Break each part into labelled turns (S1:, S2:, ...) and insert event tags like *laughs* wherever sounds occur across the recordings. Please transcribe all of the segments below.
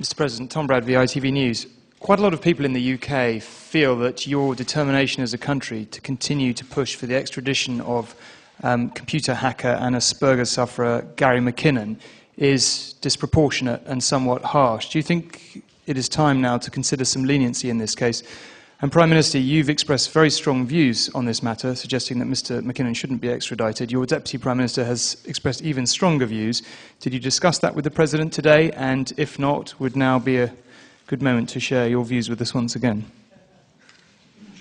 S1: Mr. President, Tom Bradby, ITV News. Quite a lot of people in the UK feel that your determination as a country to continue to push for the extradition of um, computer hacker and Asperger's sufferer Gary McKinnon is disproportionate and somewhat harsh. Do you think it is time now to consider some leniency in this case? And Prime Minister, you've expressed very strong views on this matter, suggesting that Mr McKinnon shouldn't be extradited. Your Deputy Prime Minister has expressed even stronger views. Did you discuss that with the President today? And if not, would now be a good moment to share your views with us once again?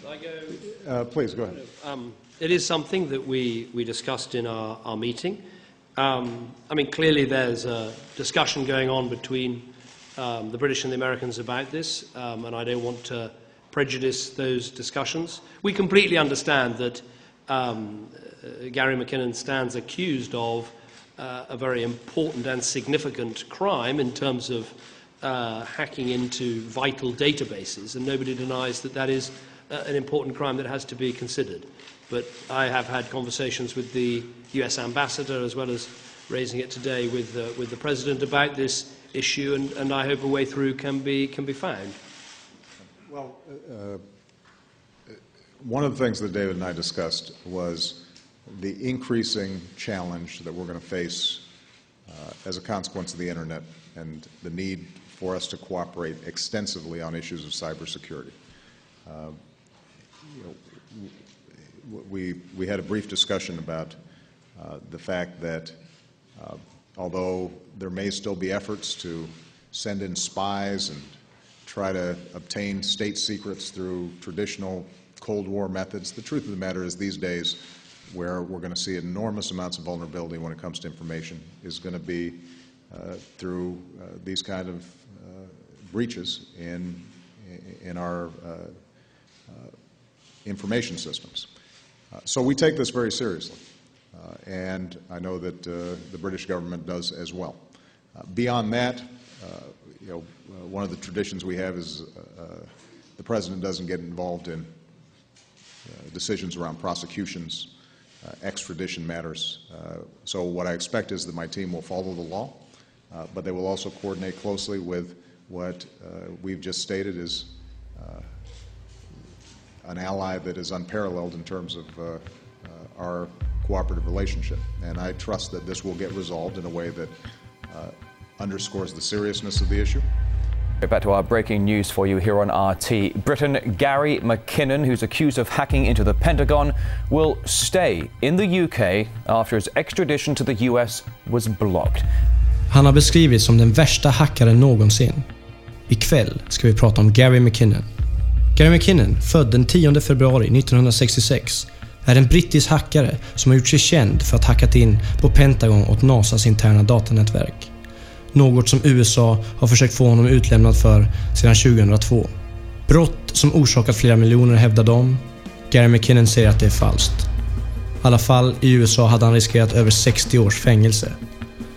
S2: Shall I go?
S3: Uh, please, go ahead.
S2: Um, it is something that we, we discussed in our, our meeting. Um, I mean, clearly there's a discussion going on between um, the British and the Americans about this, um, and I don't want to prejudice those discussions. We completely understand that um, uh, Gary McKinnon stands accused of uh, a very important and significant crime in terms of uh, hacking into vital databases, and nobody denies that that is uh, an important crime that has to be considered. But I have had conversations with the US ambassador as well as raising it today with, uh, with the president about this issue, and, and I hope a way through can be, can be found.
S3: Well, uh, one of the things that David and I discussed was the increasing challenge that we're going to face uh, as a consequence of the internet and the need for us to cooperate extensively on issues of cybersecurity. Uh, you know, we, we had a brief discussion about uh, the fact that uh, although there may still be efforts to send in spies and try to obtain state secrets through traditional Cold War methods. The truth of the matter is these days, where we're going to see enormous amounts of vulnerability when it comes to information, is going to be uh, through uh, these kind of uh, breaches in, in our uh, uh, information systems. Uh, so we take this very seriously, and I know that the British government does as well. beyond that, you know, uh, one of the traditions we have is uh, uh, the president doesn't get involved in decisions around prosecutions, extradition matters. so what I expect is that my team will follow the law, but they will also coordinate closely with what we've just stated is an ally that is unparalleled in terms of uh, uh, our cooperative relationship. And I trust that this will get resolved in a way that uh, underscores the seriousness of the issue.
S4: Back to our breaking news for you here on RT. Britain, Gary McKinnon, who's accused of hacking into the Pentagon, will stay in the UK after his extradition to the US was blocked.
S5: Han har beskrivits som den värsta hackaren någonsin. Ikväll ska vi prata om Gary McKinnon. Gary McKinnon, född den 10 februari 1966, är en brittisk hackare som har gjort sig känd för att ha hackat in på Pentagon åt NASAs interna datanätverk. Något som USA har försökt få honom utlämnad för sedan 2002. Brott som orsakat flera miljoner hävdar de. Gary McKinnon säger att det är falskt. I alla fall i USA hade han riskerat över 60 års fängelse.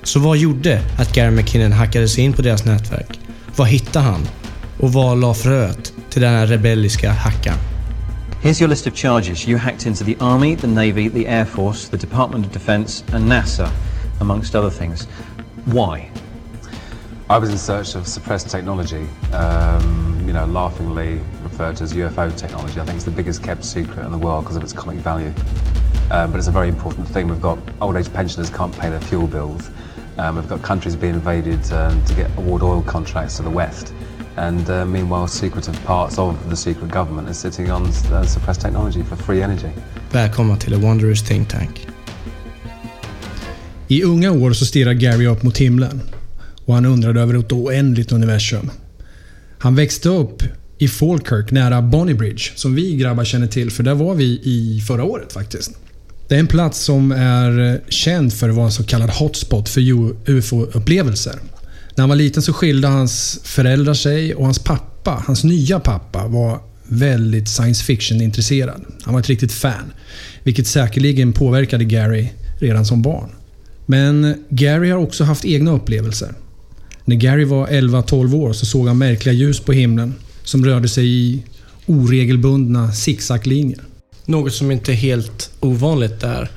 S5: Så vad gjorde att Gary McKinnon hackade sig in på deras nätverk? Vad hittade han? Och vad la fröet till den här rebelliska hackan?
S6: Here's your list of charges. You hacked into the Army, the Navy, the Air Force, the Department of Defense and NASA, amongst other things. Why?
S7: I was in search of suppressed technology, um, you know, laughingly referred to as UFO technology. I think it's the biggest kept secret in the world because of its comic value. Um, but it's a very important thing. We've got old age pensioners can't pay their fuel bills. Um, we've got countries being invaded um, to get award oil contracts to the West. And uh, meanwhile, secretive parts of the secret government are sitting on uh, suppressed technology for free energy.
S5: Välkomna till A Wanderers Think Tank.
S8: I unga år så stirrar Gary upp mot himlen och han undrade över ett oändligt universum. Han växte upp i Falkirk nära Bonnybridge som vi grabbar känner till för där var vi i förra året faktiskt. Det är en plats som är känd för att vara en så kallad hotspot för UFO-upplevelser. När han var liten så skilde hans föräldrar sig och hans pappa, hans nya pappa, var väldigt science fiction-intresserad. Han var ett riktigt fan. Vilket säkerligen påverkade Gary redan som barn. Men Gary har också haft egna upplevelser. När Gary var 11-12 år så såg han märkliga ljus på himlen som rörde sig i oregelbundna zigzaglinjer.
S5: Något som inte är helt ovanligt där.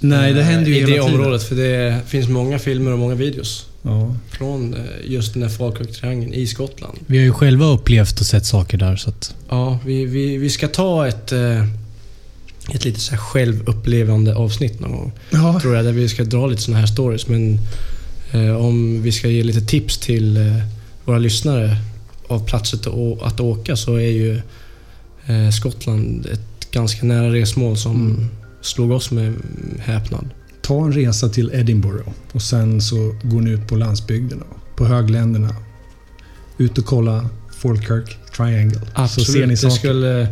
S8: Nej, det händer ju
S5: I
S8: hela
S5: det
S8: tiden.
S5: området, för det finns många filmer och många videos.
S8: Ja.
S9: Från eh, just den här Falkirk-triangeln i Skottland.
S10: Vi har ju själva upplevt och sett saker där så att...
S9: Ja, vi, vi, vi ska ta ett, eh, ett lite så här självupplevande avsnitt någon gång.
S8: Ja.
S9: Tror jag, där vi ska dra lite såna här stories. Men eh, om vi ska ge lite tips till eh, våra lyssnare av platser att, åka så är ju eh, Skottland ett ganska nära resmål som slog oss med häpnad.
S8: Ta en resa till Edinburgh och sen så går ni ut på landsbygderna, på högländerna. Ut och kolla Falkirk Triangle.
S9: Absolut.
S8: Så ser ni saker.
S9: skulle,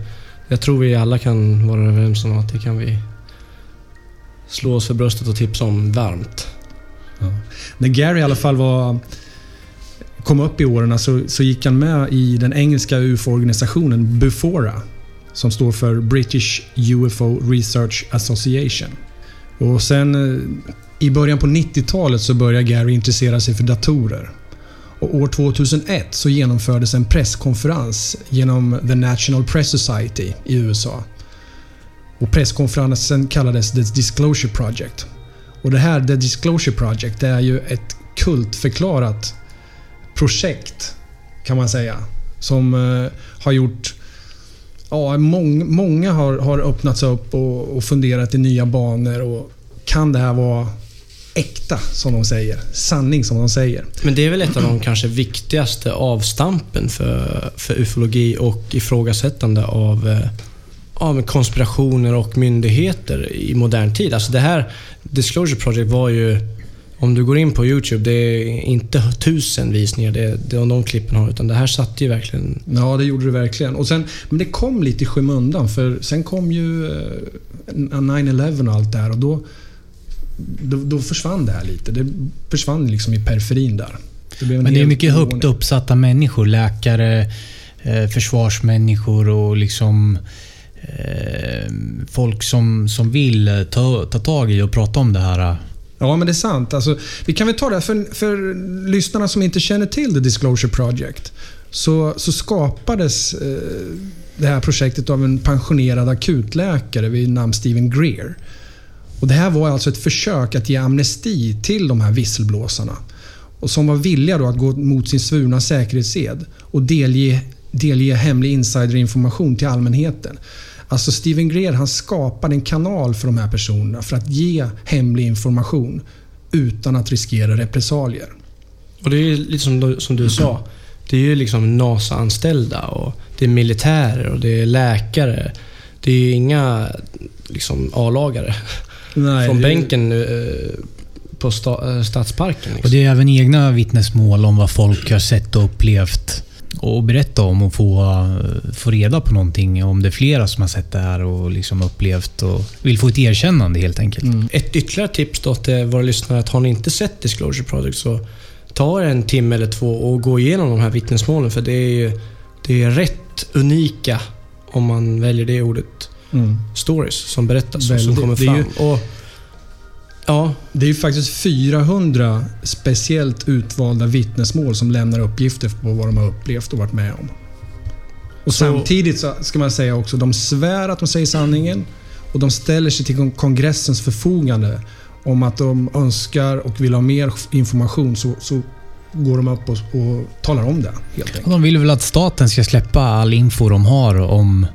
S9: jag tror vi alla kan vara överens om att det kan vi slå oss för bröstet och tipsa om varmt.
S8: När Gary i alla fall var, kom upp i åren så, så gick han med i den engelska UFO-organisationen Bufora. Som står för British UFO Research Association. Och sen eh, i början på 90-talet så började Gary intressera sig för datorer. Och år 2001 så genomfördes en presskonferens genom The National Press Society i USA. Och presskonferensen kallades The Disclosure Project. Och det här, The Disclosure Project, det är ju ett kultförklarat projekt kan man säga. Som eh, har gjort... Ja, mång, många har, har öppnats upp och, och funderat i nya banor. Och kan det här vara äkta, som de säger? Sanning, som de säger.
S9: Men det är väl ett av de kanske viktigaste avstampen för, för ufologi och ifrågasättande av, eh, eh, av konspirationer och myndigheter i modern tid. Alltså det här Disclosure Project var ju, om du går in på YouTube, det är inte tusen visningar det, det de klippen har, utan det här satte ju verkligen...
S8: Ja, det gjorde det verkligen. Och sen, men det kom lite i skymundan för sen kom ju eh, 9-11 och allt det här och då, då, då försvann det här lite. Det försvann liksom i periferin där. Det
S10: Men det är mycket högt
S8: oordning.
S10: uppsatta människor. Läkare, eh, försvarsmänniskor och liksom eh, Eh, folk som, som vill eh, ta, ta tag i och prata om det här. Eh.
S8: Ja, men det är sant. Alltså, vi kan väl ta det för, för lyssnarna som inte känner till The Disclosure Project. Så, så skapades eh, det här projektet av en pensionerad akutläkare vid namn Steven Greer. Och det här var alltså ett försök att ge amnesti till de här visselblåsarna. Och som var villiga då att gå mot sin svurna säkerhetsed och delge, delge hemlig insiderinformation till allmänheten. Alltså Stephen Greer han skapade en kanal för de här personerna för att ge hemlig information utan att riskera repressalier.
S9: Och det är ju lite som du, som du sa. Det är ju liksom NASA-anställda och det är militärer och det är läkare. Det är ju inga liksom A-lagare
S8: Nej,
S9: från
S8: det-
S9: bänken eh, på sta, eh, Stadsparken.
S10: Och
S9: Liksom.
S10: det är även egna vittnesmål om vad folk har sett och upplevt. Och berätta om och få, eh, få reda på någonting. Om det är flera som har sett det här och liksom upplevt och vill få ett erkännande helt enkelt.
S9: Ett ytterligare tips då till våra lyssnare att har ni inte sett Disclosure Project så ta en timme eller två och gå igenom de här vittnesmålen för det är ju det är rätt unika, om man väljer det ordet,
S8: Mm.
S9: stories som berättas och som kommer
S8: Det är ju-
S9: fram. Och, ja,
S8: Det är ju faktiskt 400 speciellt utvalda vittnesmål som lämnar uppgifter på vad de har upplevt och varit med om. Och
S9: Så-
S8: samtidigt så ska man säga också, de svär att de säger sanningen och de ställer sig till kon- kongressens förfogande om att de önskar och vill ha mer information så, så går de upp och, och talar om det helt enkelt.
S10: De vill väl att staten ska släppa all info de har om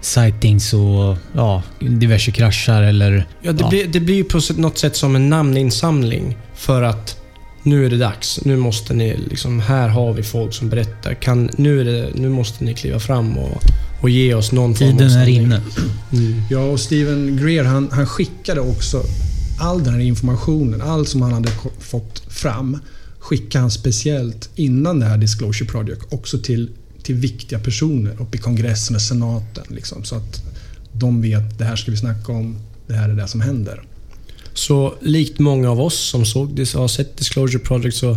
S10: sightings och ja, diverse kraschar eller...
S9: ja, det,
S10: Ja.
S9: Blir, det blir ju på något sätt som en namninsamling för att nu är det dags. Nu måste ni liksom, här har vi folk som berättar. Kan, nu, är det, nu måste ni kliva fram och, och ge oss någon form av
S10: Tiden är inne.
S9: Mm.
S8: Ja, och Steven Greer han, han skickade också all den här informationen, allt som han hade fått fram, skickade han speciellt innan det här Disclosure Project också till, till viktiga personer uppe i kongressen och senaten. Liksom, så att de vet, det här ska vi snacka om, det här är det som händer.
S9: Så likt många av oss som såg det, har sett Disclosure Project så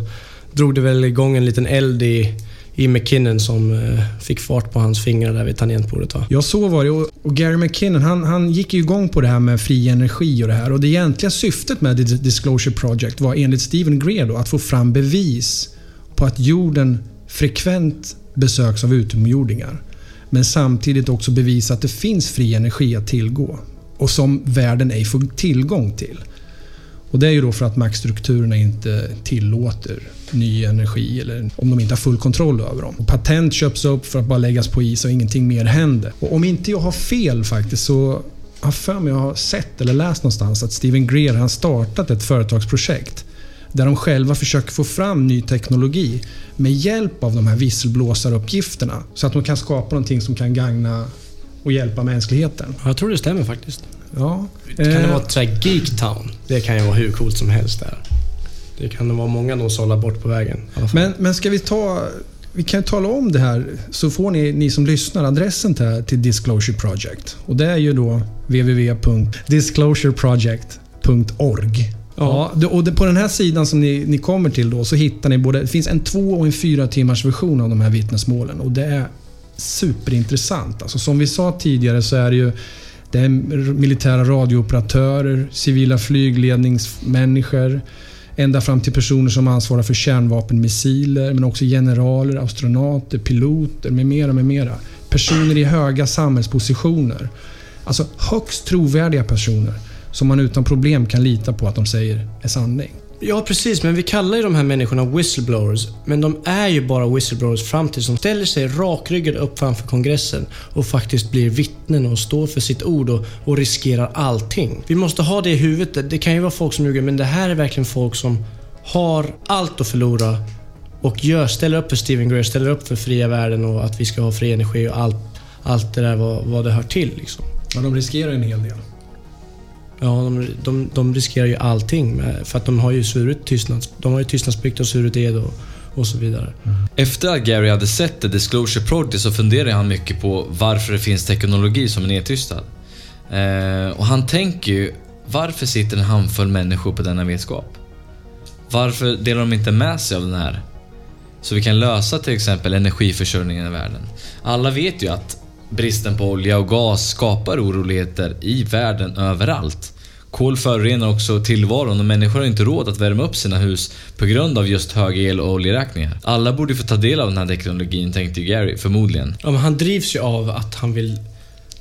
S9: drog det väl igång en liten eld i, i McKinnon som eh, fick fart på hans fingrar där vid tangentbordet. Va?
S8: Ja, så var det. Och, Gary McKinnon han, han gick ju igång på det här med fri energi och det här. Och det egentliga syftet med The Disclosure Project var enligt Stephen Greer då, att få fram bevis på att jorden frekvent besöks av utomjordingar. Men samtidigt också bevisa att det finns fri energi att tillgå och som världen ej får tillgång till. Och det är ju då för att maktstrukturerna inte tillåter ny energi eller om de inte har full kontroll över dem. Och patent köps upp för att bara läggas på is och ingenting mer händer. Och om inte jag har fel faktiskt så har för mig jag har sett eller läst någonstans att Steven Greer har startat ett företagsprojekt där de själva försöker få fram ny teknologi med hjälp av de här visselblåsaruppgifterna så att de kan skapa någonting som kan gagna och hjälpa mänskligheten.
S9: Jag tror det stämmer faktiskt.
S8: Ja.
S9: Kan det
S8: Eh,
S9: vara ett så här geek town? Det kan ju vara hur coolt som helst där. Det kan vara många de sållar bort på vägen.
S8: Men, men ska vi ta... Vi kan ju tala om det här så får ni, ni som lyssnar adressen till, till Disclosure Project. Och det är ju då www.disclosureproject.org. Ja, och på den här sidan som ni, ni kommer till då så hittar ni både, det finns en två och en fyra timmars version av de här vittnesmålen. Och det är superintressant. Alltså, som vi sa tidigare så är det ju det är militära radiooperatörer, civila flygledningsmänniskor, ända fram till personer som ansvarar för kärnvapenmissiler, men också generaler, astronauter, piloter med mera, med mera. Personer i höga samhällspositioner. Alltså högst trovärdiga personer som man utan problem kan lita på att de säger är sanning.
S9: Ja, precis. Men vi kallar ju de här människorna whistleblowers. Men de är ju bara whistleblowers fram tills de ställer sig rakryggade upp framför kongressen och faktiskt blir vittnen och står för sitt ord och, och riskerar allting. Vi måste ha det i huvudet. Det kan ju vara folk som ljuger, men det här är verkligen folk som har allt att förlora och gör, ställer upp för Stephen Greer, ställer upp för fria världen och att vi ska ha fri energi och allt, allt det där vad, vad det hör till. Liksom.
S8: Ja, de riskerar en hel del.
S9: Ja, de, de, de riskerar ju allting med, för att de har ju svurit tystnads, de har ju tystnadsplikt och svurit ed och, och så vidare. Mm.
S11: Efter att Gary hade sett The Disclosure Project så funderade han mycket på varför det finns teknologi som är nedtystad. Eh, och han tänker ju, varför sitter en handfull människor på denna vetskap? Varför delar de inte med sig av den här? Så vi kan lösa till exempel energiförsörjningen i världen. Alla vet ju att bristen på olja och gas skapar oroligheter i världen överallt. Kol förorenar också tillvaron och människor har inte råd att värma upp sina hus på grund av just höga el och oljeräkningar. Alla borde få ta del av den här teknologin, tänkte Gary, förmodligen.
S9: Ja, men han drivs ju av att han vill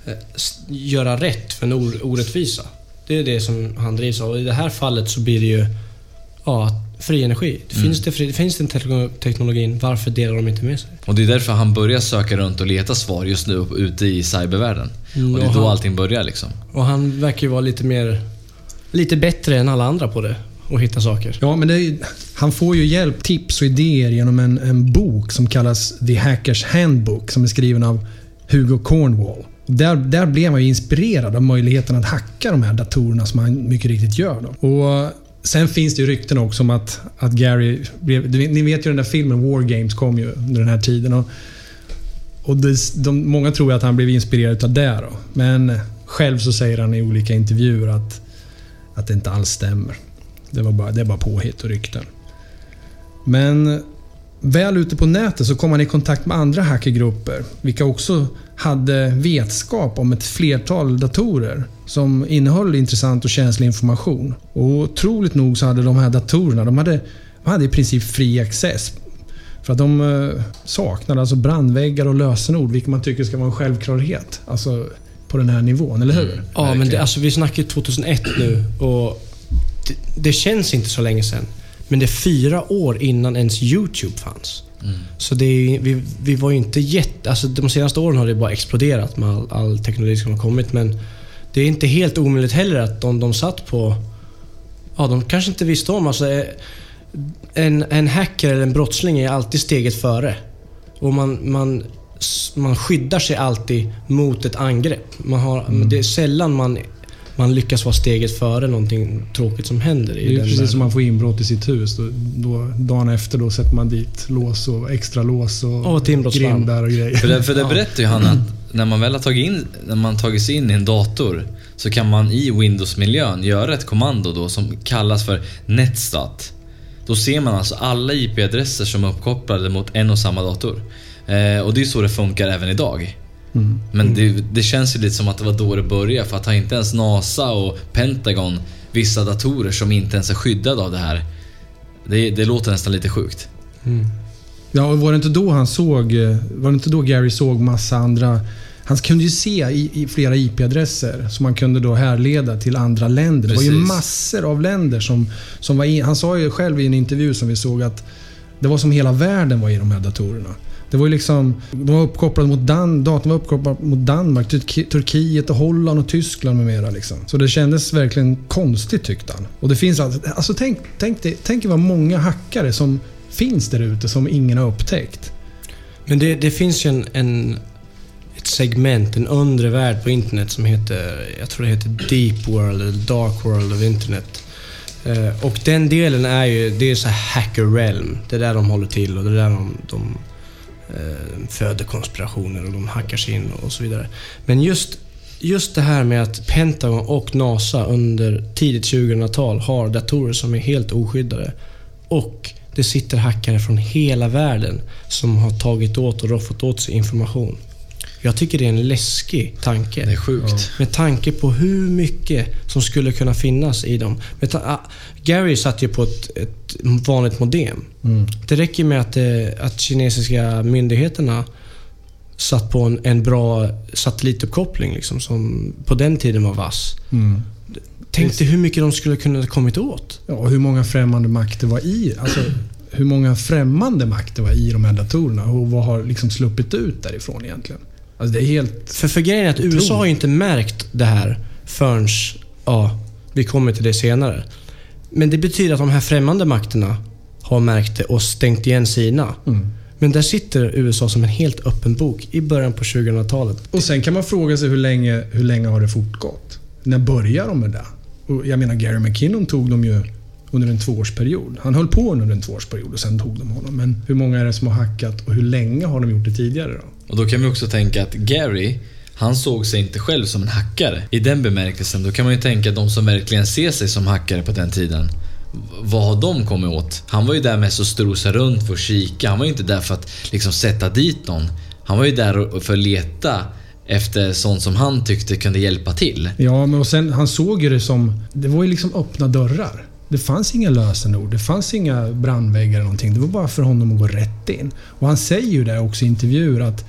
S9: eh, göra rätt för en or- orättvisa. Det är det som han drivs av. Och I det här fallet så blir det ju ja, fri energi. Det
S11: Mm.
S9: finns, det fri, finns den tekno- teknologin, varför delar de inte med sig?
S11: Och det är därför han börjar söka runt och leta svar just nu ute i cybervärlden.
S9: Mm,
S11: och det är då
S9: han-
S11: allting börjar liksom.
S9: Och han verkar ju vara lite mer... Lite bättre än alla andra på det. Och hitta saker.
S8: Ja, men det är, han får ju hjälp, tips och idéer genom en, en bok som kallas The Hackers Handbook som är skriven av Hugo Cornwall. Där, där blev han ju inspirerad av möjligheten att hacka de här datorerna som han mycket riktigt gör. Då. Och eh, Sen finns det ju rykten också om att, att Gary blev... Ni vet ju den där filmen War Games kom ju under den här tiden. Och, och det, de, många tror ju att han blev inspirerad av det. Då. Men eh, själv så säger han i olika intervjuer att, att det inte alls stämmer. Det, var bara, det är bara påhitt och rykten. Men väl ute på nätet så kom han i kontakt med andra hackergrupper, vilka också hade vetskap om ett flertal datorer som innehöll intressant och känslig information. Och otroligt nog så hade de här datorerna, de hade, de hade i princip fri access. För att de eh, saknade alltså brandväggar och lösenord, vilket man tycker ska vara en självklarhet. Alltså på den här nivån, eller hur?
S9: Ja, men det, alltså, vi snackar ju 2001 nu och det, det känns inte så länge sedan. Men det är fyra år innan ens YouTube fanns. Så det är, vi, vi var ju inte jätte... Alltså de senaste åren har det bara exploderat med all, all teknologi som har kommit. Men det är inte helt omöjligt heller att de, de satt på... Ja, de kanske inte visste om. Alltså, eh, en, en hacker eller en brottsling är alltid steget före. Och man, man, man skyddar sig alltid mot ett angrepp. Man har,
S8: Mm.
S9: Det är sällan man, man lyckas vara steget före någonting tråkigt som händer i
S8: Det är
S9: den
S8: precis
S9: världen.
S8: som man får inbrott i sitt hus. Då, då, dagen efter då sätter man dit lås och extra lås och,
S9: Och
S8: grindar och grejer.
S11: För det, för det berättar ju han att när man väl har tagit in, när man tagit sig in i en dator så kan man i Windows-miljön göra ett kommando då som kallas för netstat. Då ser man alltså alla IP-adresser som är uppkopplade mot en och samma dator. Eh, och det är så det funkar även idag.
S8: Mm.
S11: Men det, det känns ju lite som att det var då det började för att har inte ens NASA och Pentagon vissa datorer som inte ens är skyddade av det här. Det, det låter nästan lite sjukt.
S8: Ja, och var det inte då han såg... eh, Var det inte då Gary såg massa andra Han kunde ju se i, i flera IP-adresser som man kunde då härleda till andra länder. Det var ju
S11: Precis.
S8: massor av länder som, som var in, Han sa ju själv i en intervju som vi såg att det var som hela världen var i de här datorerna. Det var ju liksom, de var uppkopplade mot Dan, datorn var uppkopplad mot Danmark, Turkiet, och Holland och Tyskland med mera. Liksom. Så det kändes verkligen konstigt tyckte han. Och det finns alltså, alltså tänk, tänk, dig, tänk vad många hackare som finns där ute som ingen har upptäckt.
S9: Men det, det finns ju en, en, ett segment, en undre värld på internet som heter, jag tror det heter Deep World eller Dark World of Internet. Eh, och den delen är ju, det är så här hacker realm. Det är där de håller till och det är där de, de eh, föder konspirationer och de hackar sig in och så vidare. Men just, just det här med att Pentagon och NASA under tidigt 2000-tal har datorer som är helt oskyddade. Och det sitter hackare från hela världen som har tagit åt och roffat åt sig information. Jag tycker det är en läskig tanke.
S11: Det är sjukt.
S9: Med tanke på hur mycket som skulle kunna finnas i dem. Ah, Gary satt ju på ett, ett vanligt modem. Det räcker med att, eh, att kinesiska myndigheterna satt på en, en bra satellituppkoppling liksom, som på den tiden var vass. Tänk dig hur mycket de skulle kunna kommit åt.
S8: Ja, och hur många främmande makter var i alltså, hur många främmande makter var i de här datorerna och vad har liksom sluppit ut därifrån egentligen? Alltså det är helt...
S9: För, för grejen är att USA har ju inte märkt det här förrän, ja, vi kommer till det senare. Men det betyder att de här främmande makterna har märkt det och stängt igen sina. Men där sitter USA som en helt öppen bok i början på 2000-talet.
S8: Och sen kan man fråga sig hur länge, hur länge har det fortgått? När börjar de med det? Och jag menar, Gary McKinnon tog dem ju under en tvåårsperiod. Han höll på under en tvåårsperiod och sen tog de honom. Men hur många är det som har hackat och hur länge har de gjort det tidigare då?
S11: Och då kan vi också tänka att Gary, han såg sig inte själv som en hackare. I den bemärkelsen, då kan man ju tänka att de som verkligen ser sig som hackare på den tiden, vad har de kommit åt? Han var ju där mest och strosa runt för att kika. Han var ju inte där för att liksom sätta dit någon. Han var ju där för att leta efter sånt som han tyckte kunde hjälpa till.
S8: Ja, men och sen, han såg ju det som... Det var ju liksom öppna dörrar. Det fanns inga lösenord, det fanns inga brandväggar eller någonting. Det var bara för honom att gå rätt in. Och han säger ju det också i intervjuer att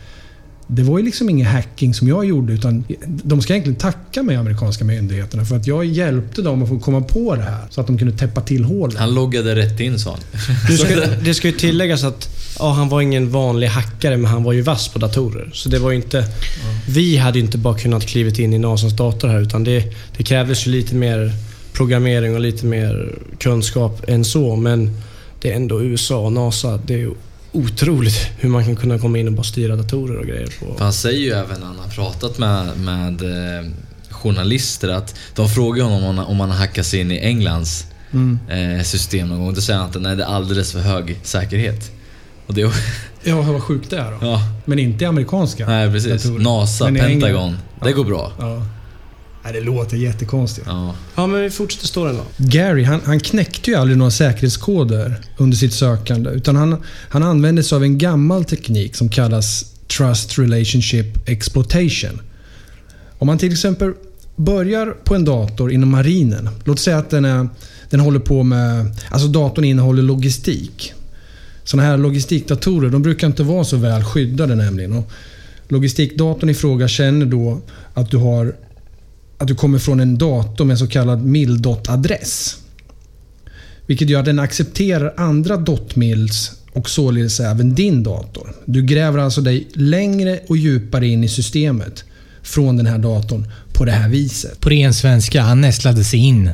S8: det var ju liksom ingen hacking som jag gjorde utan de ska egentligen tacka mig, amerikanska myndigheterna, för att jag hjälpte dem att få komma på det här så att de kunde täppa till hålen.
S11: Han loggade rätt in sa han. *laughs*
S9: Det ska, det ska ju tilläggas att ja, han var ingen vanlig hackare, men han var ju vass på datorer. Så det var ju inte... Vi hade ju inte bara kunnat klivit in i NASAs dator här, utan det, det krävdes ju lite mer programmering och lite mer kunskap än så. Men det är ändå USA och NASA. Det är otroligt hur man kan kunna komma in och bara styra datorer och grejer. på.
S11: Han säger ju även när han har pratat med, med eh, journalister att de frågar honom om, han- om han har hackat sig in i Englands eh, system någon gång. Då säger han att nej, det är alldeles för hög säkerhet. Och det, *laughs*
S8: Ja, vad sjukt det är då.
S11: ja,
S8: Men inte i amerikanska
S11: nej precis.
S8: datorer.
S11: NASA,
S8: Men
S11: Pentagon. Det går bra.
S8: Ja. Nej, det låter jättekonstigt.
S11: Ja.
S9: Ja, men vi fortsätter storyn då.
S8: Gary, han, han knäckte ju aldrig några säkerhetskoder under sitt sökande. Utan han, han använde sig av en gammal teknik som kallas Trust Relationship Exploitation. Om man till exempel börjar på en dator inom marinen. Låt säga att den, är, den håller på med... Alltså datorn innehåller logistik. Sådana här logistikdatorer de brukar inte vara så väl skyddade nämligen. Och logistikdatorn i fråga känner då att du har att du kommer från en dator med så kallad mildot-adress. Vilket gör att den accepterar andra dotmils och således även din dator. Du gräver alltså dig längre och djupare in i systemet från den här datorn på det här viset.
S10: På ren svenska, han nästlade sig in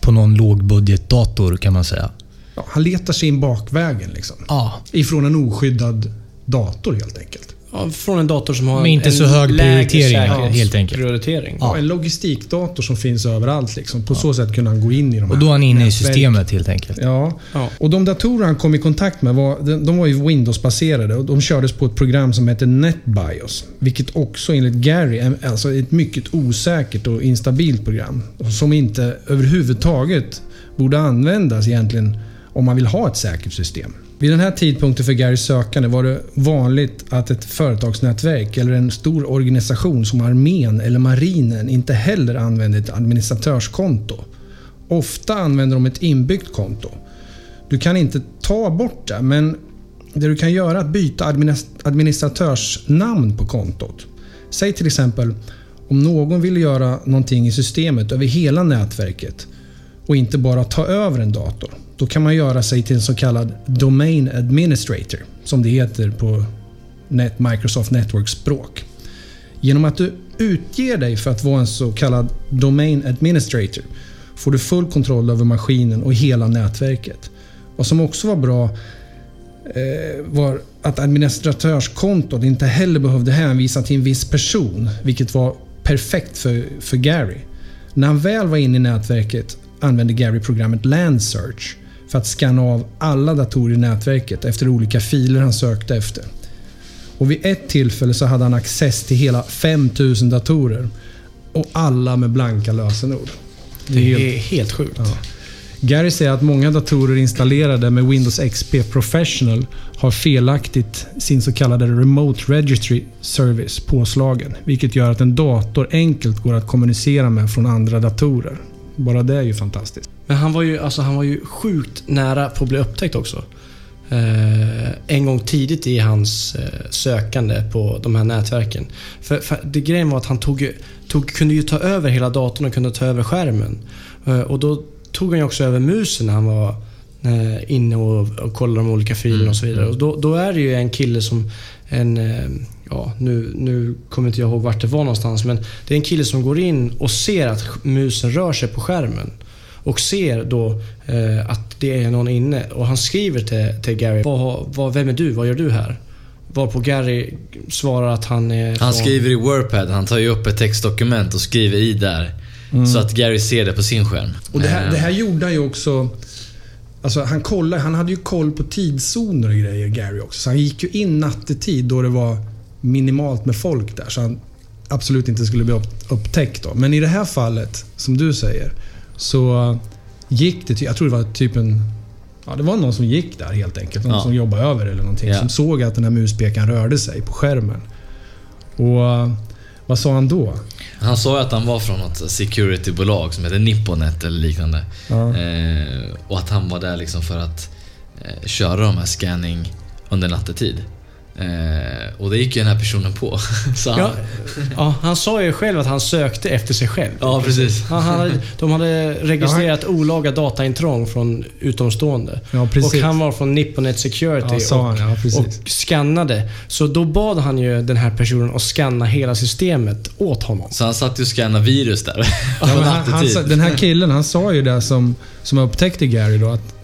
S10: på någon lågbudgetdator kan man säga.
S8: Ja, han letar sig in bakvägen liksom.
S10: Ja,
S8: Ifrån en oskyddad dator helt enkelt.
S9: Ja, från en dator som har
S10: Men inte
S9: en
S10: så hög
S9: lägre
S10: prioritering, helt enkelt.
S9: Prioritering.
S8: Ja. En logistikdator som finns överallt. Liksom. På så sätt kunde han gå in i de
S10: och
S8: här
S10: då är han inne i systemet helt enkelt.
S8: Ja.
S9: Ja.
S8: och de datorer han kom i kontakt med var, de, de var ju Windows-baserade och de kördes på ett program som heter NetBIOS. Vilket också enligt Gary är alltså ett mycket osäkert och instabilt program. Som inte överhuvudtaget borde användas egentligen om man vill ha ett säkert system. Vid den här tidpunkten för Garys sökande var det vanligt att ett företagsnätverk eller en stor organisation som armén eller marinen inte heller använde ett administratörskonto. Ofta använder de ett inbyggt konto. Du kan inte ta bort det, men det du kan göra är att byta administratörsnamn på kontot. Säg till exempel om någon vill göra någonting i systemet över hela nätverket och inte bara ta över en dator. Då kan man göra sig till en så kallad Domain Administrator, som det heter på Net Microsoft Network-språk. Genom att du utger dig för att vara en så kallad Domain Administrator får du full kontroll över maskinen och hela nätverket. Vad som också var bra eh, var att administratörskontot inte heller behövde hänvisa till en viss person, vilket var perfekt för, för Gary. När han väl var inne i nätverket använde Gary programmet Landsearch för att scanna av alla datorer i nätverket efter olika filer han sökte efter. Och vid ett tillfälle så hade han access till hela 5000 datorer. Och alla med blanka lösenord.
S9: Det är helt sjukt.
S8: Ja. Gary säger att många datorer installerade med Windows XP Professional har felaktigt sin så kallade Remote Registry Service påslagen. Vilket gör att en dator enkelt går att kommunicera med från andra datorer. Bara det är ju fantastiskt.
S9: Men han var ju, alltså, han var ju sjukt nära på att bli upptäckt också. Eh, en gång tidigt i hans eh, sökande på de här nätverken. För, för det grejen var att han tog, tog, kunde ju ta över hela datorn och kunde ta över skärmen. Eh, och då tog han ju också över musen när han var eh, inne och, och kollade de olika filerna och så vidare. Och då, då är det ju en kille som en, eh, ja nu, nu kommer inte jag ihåg vart det var någonstans, men det är en kille som går in och ser att musen rör sig på skärmen. Och ser då eh, att det är någon inne och han skriver till, till Gary. Vad, vad, vem är du? Vad gör du här? Varpå Gary svarar att han är
S11: Han
S9: från-
S11: skriver i Wordpad, han tar ju upp ett textdokument och skriver i där. Så att Gary ser det på sin skärm.
S8: Och det här,
S11: Eh,
S8: det här gjorde han ju också... Alltså han, kollade, han hade ju koll på tidszoner och grejer, Gary också. Så han gick ju in nattetid då det var minimalt med folk där. Så han absolut inte skulle bli upp, upptäckt. Då. Men i det här fallet, som du säger, så gick det... Jag tror det var typ en... Ja, det var någon som gick där helt enkelt. Någon
S11: Ja.
S8: som jobbade över eller någonting.
S11: Ja.
S8: Som såg att den här muspekaren rörde sig på skärmen. Och vad sa han då?
S11: Han sa att han var från något securitybolag som heter Nipponet eller liknande.
S8: Ja.
S11: Eh, och att han var där liksom för att eh, köra de här scanning under nattetid. Eh, och det gick ju den här personen på. *laughs* Så han,
S9: Ja, ja, han sa ju själv att han sökte efter sig själv.
S11: ja, precis.
S9: Han hade, de hade registrerat olaga dataintrång från utomstående.
S8: Ja, precis.
S9: Och han var från Nipponet Security
S8: Ja, sa han. Ja, precis.
S9: och scannade. Så då bad han ju den här personen att scanna hela systemet åt honom.
S11: Så han satt ju och scannade virus där *laughs*
S8: Ja, han, han, den här killen, han sa ju det som, som upptäckte Gary då att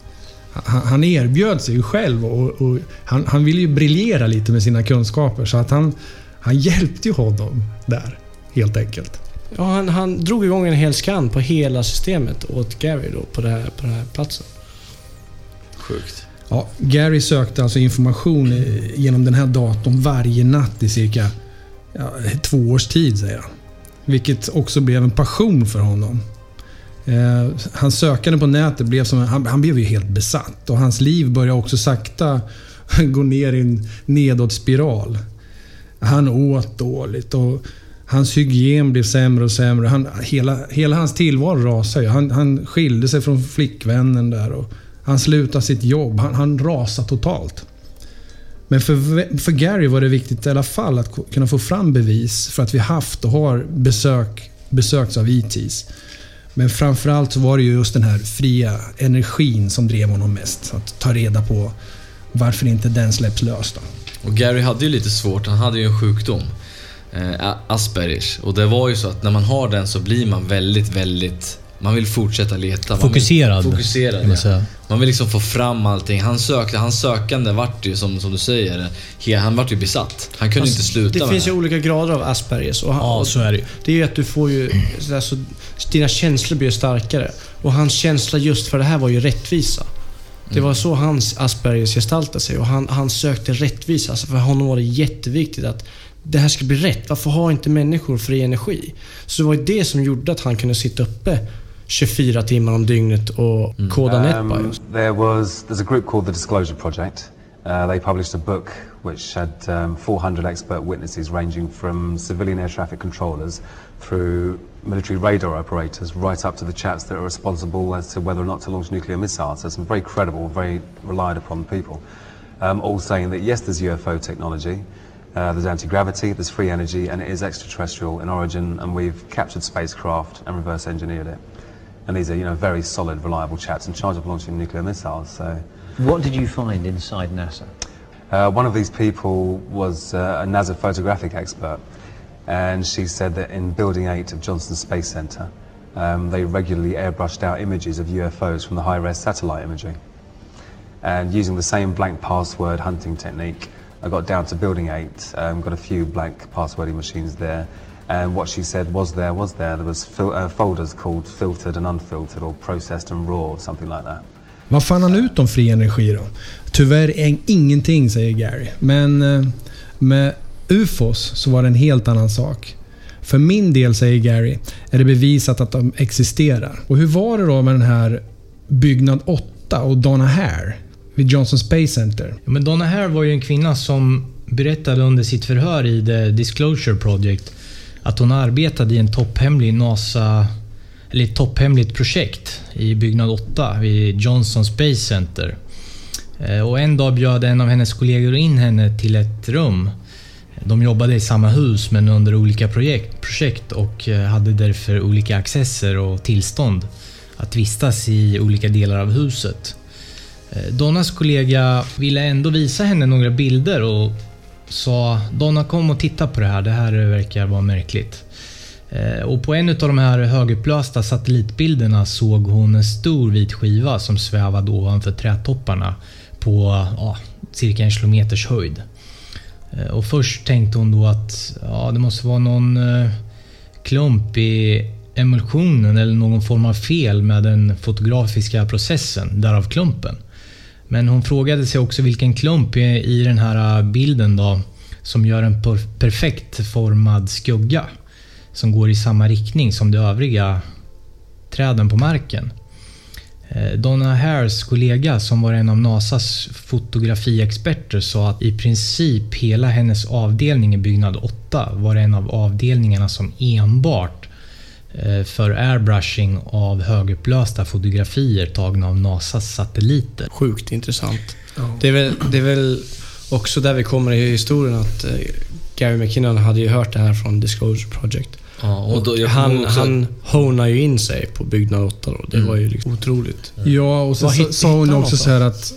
S8: han, erbjöd sig ju själv och, och han, han ville ju briljera lite med sina kunskaper så att han, han hjälpte ju honom där, helt enkelt.
S9: Ja, han, han drog igång en hel scan på hela systemet åt Gary då på, det här, på den här platsen.
S11: Sjukt.
S8: Ja, Gary sökte alltså information i- genom den här datorn varje natt i cirka ja, två års tid, säger han. Vilket också blev en passion för honom. Eh, hans sökande på nätet blev som, han, han blev ju helt besatt och hans liv började också sakta *laughs* gå ner i en nedåtspiral. Han åt dåligt och hans hygien blev sämre och sämre. Han, hela, hela hans tillvaro rasade ju. Han, han skilde sig från flickvännen där och han slutade sitt jobb. Han, han rasade totalt. Men för, för Gary var det viktigt i alla fall att kunna få fram bevis för att vi haft och har besök, besökts av e ITs. Men framförallt så var det ju just den här fria energin som drev honom mest. Att ta reda på varför inte den släpps lös då.
S11: Och Gary hade ju lite svårt, han hade ju en sjukdom. Eh, Aspergers. Och det var ju så att när man har den så blir man väldigt, väldigt... Man vill fortsätta leta. Man
S10: Fokuserad,
S11: Vill, fokuserad,
S10: man
S11: ja. Man vill liksom få fram allting. Han sökte, hans sökande vart ju som, som du säger, he- han vart ju besatt. Han kunde inte sluta
S9: Det
S11: med
S9: finns
S11: det.
S9: ju olika grader av Aspergers. Och han,
S10: Ja, så är det ju.
S9: Det är ju att du får ju... Alltså, dina känslor blir starkare. Och hans känsla just för det här var ju rättvisa. Det var så hans Aspergers gestaltade sig och han, han sökte rättvisa. Alltså för honom var det jätteviktigt att det här ska bli rätt. Varför har inte människor fri energi? Så det var det som gjorde att han kunde sitta uppe 24 timmar om dygnet och koda
S7: Um,
S9: NetBIOS.
S7: there was there's a group called the Disclosure Project. Uh, they published a book which had um, 400 expert witnesses ranging from civilian air traffic controllers through military radar operators right up to the chaps that are responsible as to whether or not to launch nuclear missiles. So some very credible, very relied upon people, um, all saying that yes, there's UFO technology. Uh, there's anti-gravity, there's free energy, and it is extraterrestrial in origin, and we've captured spacecraft and reverse engineered it. And these are, you know, very solid, reliable chaps in charge of launching nuclear missiles, so...
S6: What did you find inside NASA?
S7: Uh, one of these people was uh, a NASA photographic expert, and she said that in Building 8 of Johnson Space Center, um, they regularly airbrushed out images of UFOs from the high-res satellite imagery. And using the same blank password hunting technique, I got down to Building 8, um, got a few blank passwording machines there, and what she said was there, was there. There was fil- uh, folders called filtered and unfiltered, or processed and raw, or something like that.
S8: Vad fann han ut om fri energi då? Tyvärr är ingenting, säger Gary. Men eh, med UFOs så var det en helt annan sak. För min del, säger Gary, är det bevisat att de existerar. Och hur var det då med den här byggnad 8 och Donna Hare vid Johnson Space Center?
S10: Ja, men Donna Hare var ju en kvinna som berättade under sitt förhör i The Disclosure Project att hon arbetade i en topphemlig NASA eller ett topphemligt projekt i byggnad 8 vid Johnson Space Center. Eh, och en dag bjöd en av hennes kollegor in henne till ett rum. De jobbade i samma hus men under olika projekt, projekt och eh, hade därför olika accesser och tillstånd att vistas i olika delar av huset. Eh, Donnas kollega ville ändå visa henne några bilder och sa Donna kom och titta på det här, det här verkar vara märkligt. Eh, och på en av de här högupplösta satellitbilderna såg hon en stor vit skiva som svävade ovanför trädtopparna på ja, cirka en kilometers höjd. Eh, och först tänkte hon då att ja, det måste vara någon eh, klump i emulsionen eller någon form av fel med den fotografiska processen, därav klumpen. Men hon frågade sig också vilken klump i, den här äh, bilden då som gör en perfekt formad skugga som går i samma riktning som de övriga träden på marken. Eh, Donna Hares kollega som var en av NASAs fotografiexperter sa att i princip hela hennes avdelning i byggnad 8 var en av avdelningarna som enbart för airbrushing av högupplösta fotografier tagna av NASAs satelliter.
S9: Sjukt intressant. Det, är väl, det är väl också där vi kommer i historien att eh, Gary McKinnon hade ju hört det här från Disclosure Project.
S11: Ja, och då, jag kommer
S9: han,
S11: också-
S9: han honar ju in sig på byggnad 8 då. Det var ju liksom otroligt.
S8: Ja, och så sa- hon också så här att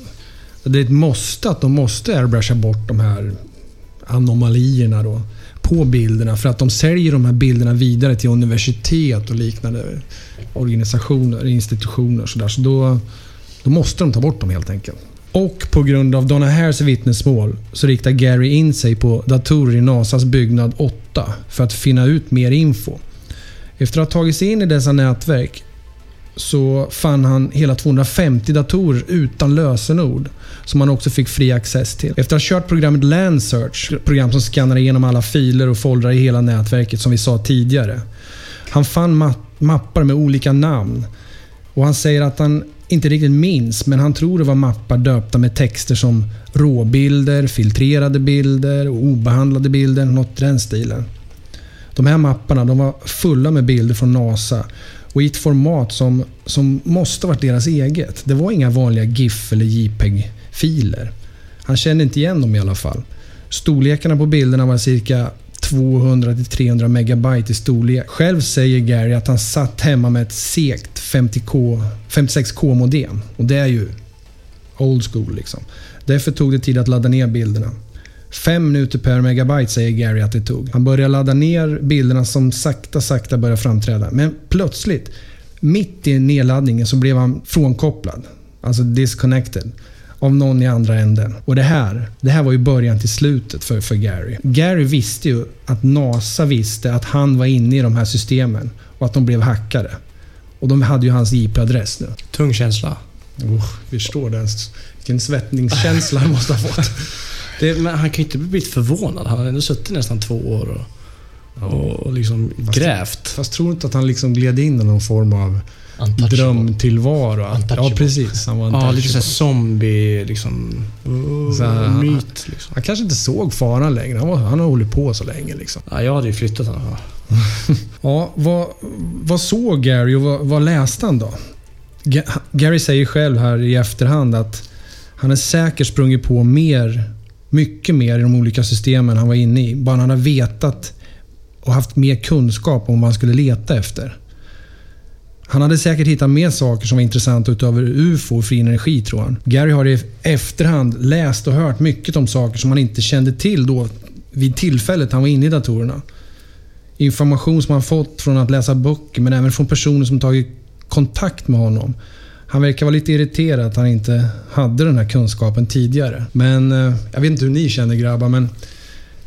S8: det är ett måste att de måste airbrusha bort de här anomalierna då på bilderna för att de säljer de här bilderna vidare till universitet och liknande organisationer, institutioner och sådär. Så då, då måste de ta bort dem helt enkelt. Och på grund av Donna Hares vittnesmål så riktar Gary in sig på datorer i NASAs byggnad 8 för att finna ut mer info. Efter att ha tagit sig in i dessa nätverk så fann han hela 250 datorer utan lösenord som han också fick fri access till. Efter att ha kört programmet Landsearch, program som skannar igenom alla filer och foldrar i hela nätverket som vi sa tidigare. Han fann ma- mappar med olika namn och han säger att han inte riktigt minns, men han tror det var mappar döpta med texter som råbilder, filtrerade bilder och obehandlade bilder, något i den stilen. De här mapparna de var fulla med bilder från NASA och i ett format som, som måste varit deras eget. Det var inga vanliga GIF eller JPEG-filer. Han kände inte igen dem i alla fall. Storlekarna på bilderna var cirka 200-300 megabyte i storlek. Själv säger Gary att han satt hemma med ett segt 50K, 56K-modem. Och det är ju old school liksom. Därför tog det tid att ladda ner bilderna. Fem minuter per megabyte säger Gary att det tog. Han börjar ladda ner bilderna som sakta, sakta börjar framträda. Men plötsligt, mitt i nedladdningen, så blev han frånkopplad. Alltså disconnected. Av någon i andra änden. Och det här, det här var ju början till slutet för, för Gary. Gary visste ju att NASA visste att han var inne i de här systemen och att de blev hackade. Och de hade ju hans IP-adress nu.
S9: Tung känsla.
S8: Usch, förstår det. Vilken svettningskänsla han måste ha fått. *laughs*
S9: Det, men han kan ju inte bli förvånad. Han har ändå suttit nästan två år och, och liksom grävt.
S8: Fast tror inte att han liksom gled in i någon form av drömtillvaro? Ja, precis. Han var
S9: Ja, lite såhär zombie liksom...
S8: Så här, han-
S9: myt liksom.
S8: Han kanske inte såg faran längre. Han, var, han har hållit på så länge. Liksom.
S9: Ja, jag hade ju flyttat honom. *laughs*
S8: Ja, vad, vad såg Gary och vad, vad läste han då? Ga- Gary säger själv här i efterhand att han är säkert sprungit på mer mycket mer i de olika systemen han var inne i. Bara han hade vetat och haft mer kunskap om vad han skulle leta efter. Han hade säkert hittat mer saker som var intressanta utöver UFO och fri energi tror han. Gary har i efterhand läst och hört mycket om saker som han inte kände till då vid tillfället han var inne i datorerna. Information som han fått från att läsa böcker men även från personer som tagit kontakt med honom. Han verkar vara lite irriterad att han inte hade den här kunskapen tidigare. Men eh, jag vet inte hur ni känner grabbar men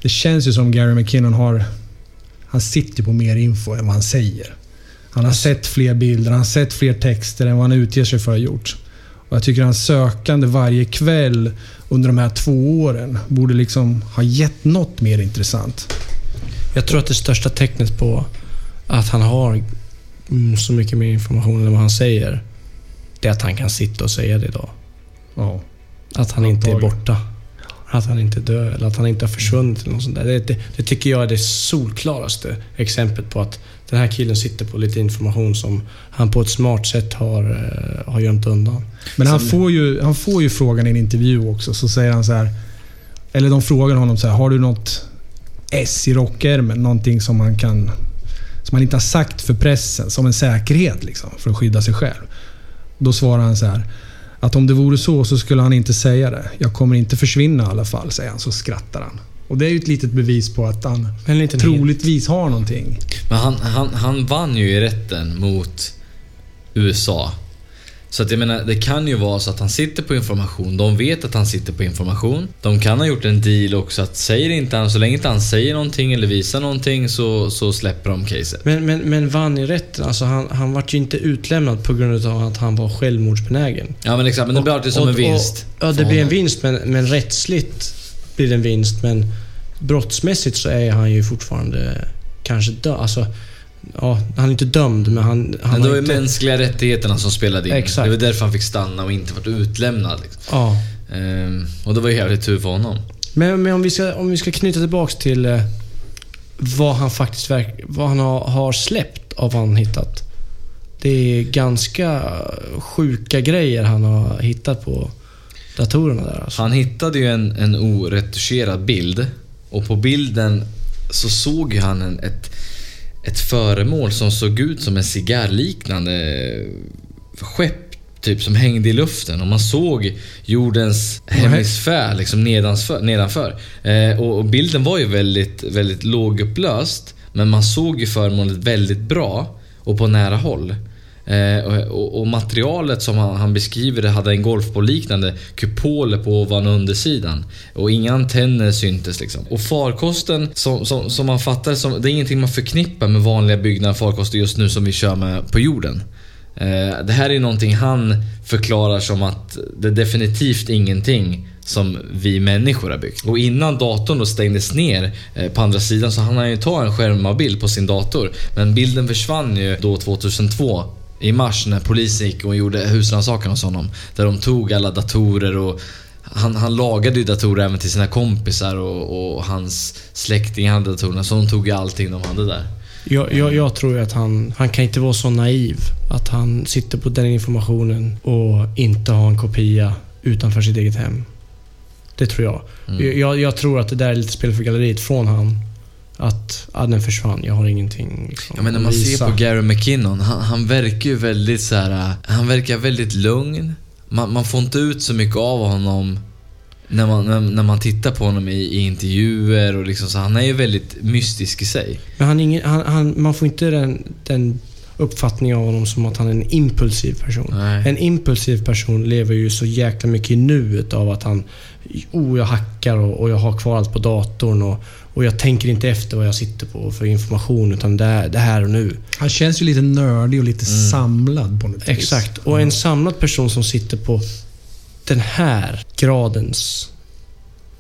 S8: det känns ju som Gary McKinnon har... Han sitter på mer info än vad han säger. Han har sett fler bilder, han har sett fler texter än vad han utger sig för att ha gjort. Och jag tycker hans sökande varje kväll under de här två åren borde liksom ha gett något mer intressant.
S9: Jag tror att det största tecknet på att han har mm, så mycket mer information än vad han säger, det är att han kan sitta och säga det idag.
S8: Ja.
S9: Att han inte är borta. Att han inte död eller att han inte har försvunnit eller något sånt. Det, det, det tycker jag är det solklaraste exemplet på att den här killen sitter på lite information som han på ett smart sätt har, eh, har gömt undan.
S8: Men han får, ju, han får ju frågan i en intervju också. Så säger han så här. Eller de frågar honom så här. Har du något S i rockärmen? Någonting som man kan... Som han inte har sagt för pressen. Som en säkerhet liksom. För att skydda sig själv. Då svarar han så här. Att om det vore så så skulle han inte säga det. Jag kommer inte försvinna i alla fall, säger han. Så skrattar han. Och det är ju ett litet bevis på att han troligtvis har någonting.
S11: Men han, han, han vann ju i rätten mot USA. Så att jag menar, det kan ju vara så att han sitter på information. De vet att han sitter på information. De kan ha gjort en deal också att säger inte han, så länge inte han säger någonting eller visar någonting så, så släpper de caset.
S9: Men, men, men vann i rätten. Alltså han, han vart ju inte utlämnad på grund av att han var självmordsbenägen.
S11: Ja men exakt, men det blir alltid som
S9: Och-
S11: en
S9: och-
S11: vinst.
S9: ja, det blir en vinst, men, men rättsligt blir det en vinst. Men brottsmässigt så är han ju fortfarande kanske död. Alltså, ja, han är inte dömd, men han... han
S11: Men det var ju
S9: inte,
S11: mänskliga rättigheterna som spelade in.
S9: Exakt.
S11: Det var därför han fick stanna och inte varit utlämnad. Liksom.
S9: Ja.
S11: Ehm, och det var ju jävligt tur för honom.
S9: Men, men om, vi ska, om vi ska knyta tillbaks till eh, vad han faktiskt verk, vad han har, har släppt av vad han hittat. Det är ganska sjuka grejer han har hittat på datorerna där alltså.
S11: Han hittade ju en, en oretuscherad bild och på bilden så såg han en, ett, ett föremål som såg ut som en cigarrliknande skepp typ som hängde i luften och man såg jordens hemisfär liksom nedanför. nedanför. Eh, och, och bilden var ju väldigt, väldigt lågupplöst men man såg ju föremålet väldigt bra och på nära håll. Eh, och, och, materialet som han, han beskriver det hade en golfbollliknande kupoler på ovan och undersidan. Och inga antenner syntes liksom. Och farkosten som, som, som man fattar som, det är ingenting man förknippar med vanliga byggnader farkoster just nu som vi kör med på jorden. Eh, det här är någonting han förklarar som att det är definitivt ingenting som vi människor har byggt. Och innan datorn då stängdes ner eh, på andra sidan så hann han ju ta en skärmavbild på sin dator. Men bilden försvann ju då 2002 i mars när polisen gick och gjorde husrannsakan hos honom. Där de tog alla datorer och han, han lagade ju datorer även till sina kompisar och, och hans släktingar hade datorerna. Så de tog ju allting de hade där.
S9: Jag, jag, jag tror att han, han kan inte vara så naiv att han sitter på den informationen och inte har en kopia utanför sitt eget hem. Det tror jag.
S11: Mm.
S9: Jag, jag tror att det där är lite spel för galleriet från han. Att ah, den försvann, jag har ingenting liksom,
S11: Ja, men när man
S9: visa.
S11: ser på Gary McKinnon, han, han verkar ju väldigt så här. Han verkar väldigt lugn. Man, man får inte ut så mycket av honom när man, när, när man tittar på honom i, i intervjuer och liksom så. Han är ju väldigt mystisk i sig.
S9: Men han, ingen, han, han, man får inte den, den uppfattningen av honom som att han är en impulsiv person.
S11: Nej.
S9: En impulsiv person lever ju så jäkla mycket i nuet av att han Oh, jag hackar och, och jag har kvar allt på datorn och, och jag tänker inte efter vad jag sitter på för information utan det är det här och nu.
S8: Han känns ju lite nördig och lite samlad på något vis.
S9: Exakt. Och en samlad person som sitter på den här gradens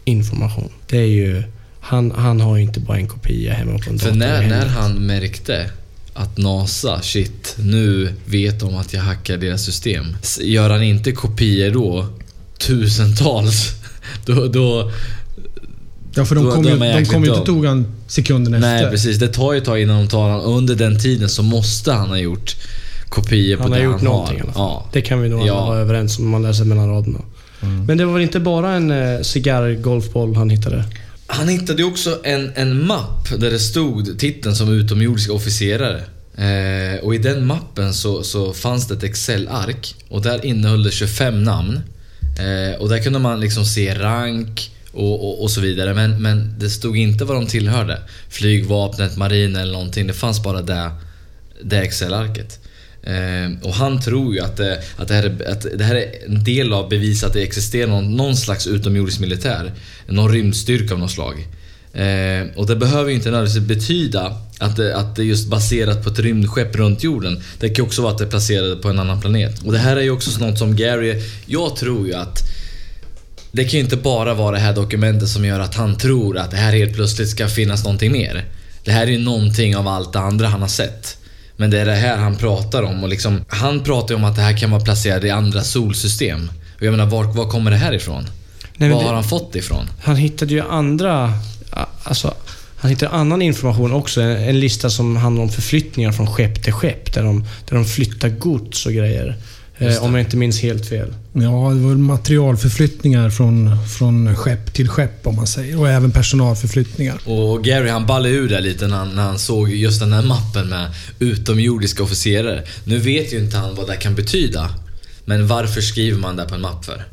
S9: information. Det är ju... Han, han har ju inte bara en kopia hemma på en
S11: För
S9: dator i
S11: när, när han märkte att NASA, shit, nu vet de att jag hackar deras system. Gör han inte kopior då, tusentals, *laughs* då... då
S8: Ja, för de
S11: Då-
S8: kom ju, de kom ju inte tog han sekunden
S11: Nej
S8: efter.
S11: precis, det tar ju ett tag innan de tar honom. Under den tiden så måste han ha gjort kopior på
S9: Han
S11: det
S9: har gjort
S11: han
S9: någonting i
S11: har.
S9: alla fall.
S11: Ja.
S9: Det kan vi nog alla
S11: Ja.
S9: vara överens om om man läser mellan raderna. Men det var väl inte bara en eh, cigarrgolfboll han hittade?
S11: Han hittade ju också en, en mapp där det stod titeln som utomjordiska officerare. Eh, och i den mappen så, så fanns det ett Excel-ark och där innehöll det 25 namn. Eh, och där kunde man liksom se rank och, och, och så vidare. Men, men det stod inte vad de tillhörde. Flygvapnet, marinen eller någonting. Det fanns bara det, det Excel-arket. Eh, och han tror ju att, det, att, det här är, att det här är en del av bevis att det existerar någon, någon slags utomjordisk militär. Någon rymdstyrka av något slag. Eh, och det behöver ju inte nödvändigtvis betyda att det, att det är just baserat på ett rymdskepp runt jorden. Det kan ju också vara att det är placerat på en annan planet. Och det här är ju också något som Gary... Jag tror ju att det kan ju inte bara vara det här dokumentet som gör att han tror att det här helt plötsligt ska finnas någonting mer. Det här är ju någonting av allt det andra han har sett. Men det är det här han pratar om och liksom, han pratar ju om att det här kan vara placerat i andra solsystem. Och jag menar, var, var kommer det här ifrån?
S9: Nej,
S11: var
S9: det-
S11: har han fått det ifrån?
S9: Han hittade ju andra... Alltså, han hittade annan information också. En, en lista som handlar om förflyttningar från skepp till skepp. Där de, där de flyttar gods och grejer. Eh, om jag inte minns helt fel.
S8: Ja, det var materialförflyttningar från, från skepp till skepp om man säger. Och även personalförflyttningar.
S11: Och Gary han ballade ur där lite när han, när han såg just den här mappen med utomjordiska officerare. Nu vet ju inte han vad det kan betyda. Men varför skriver man det på en mapp för?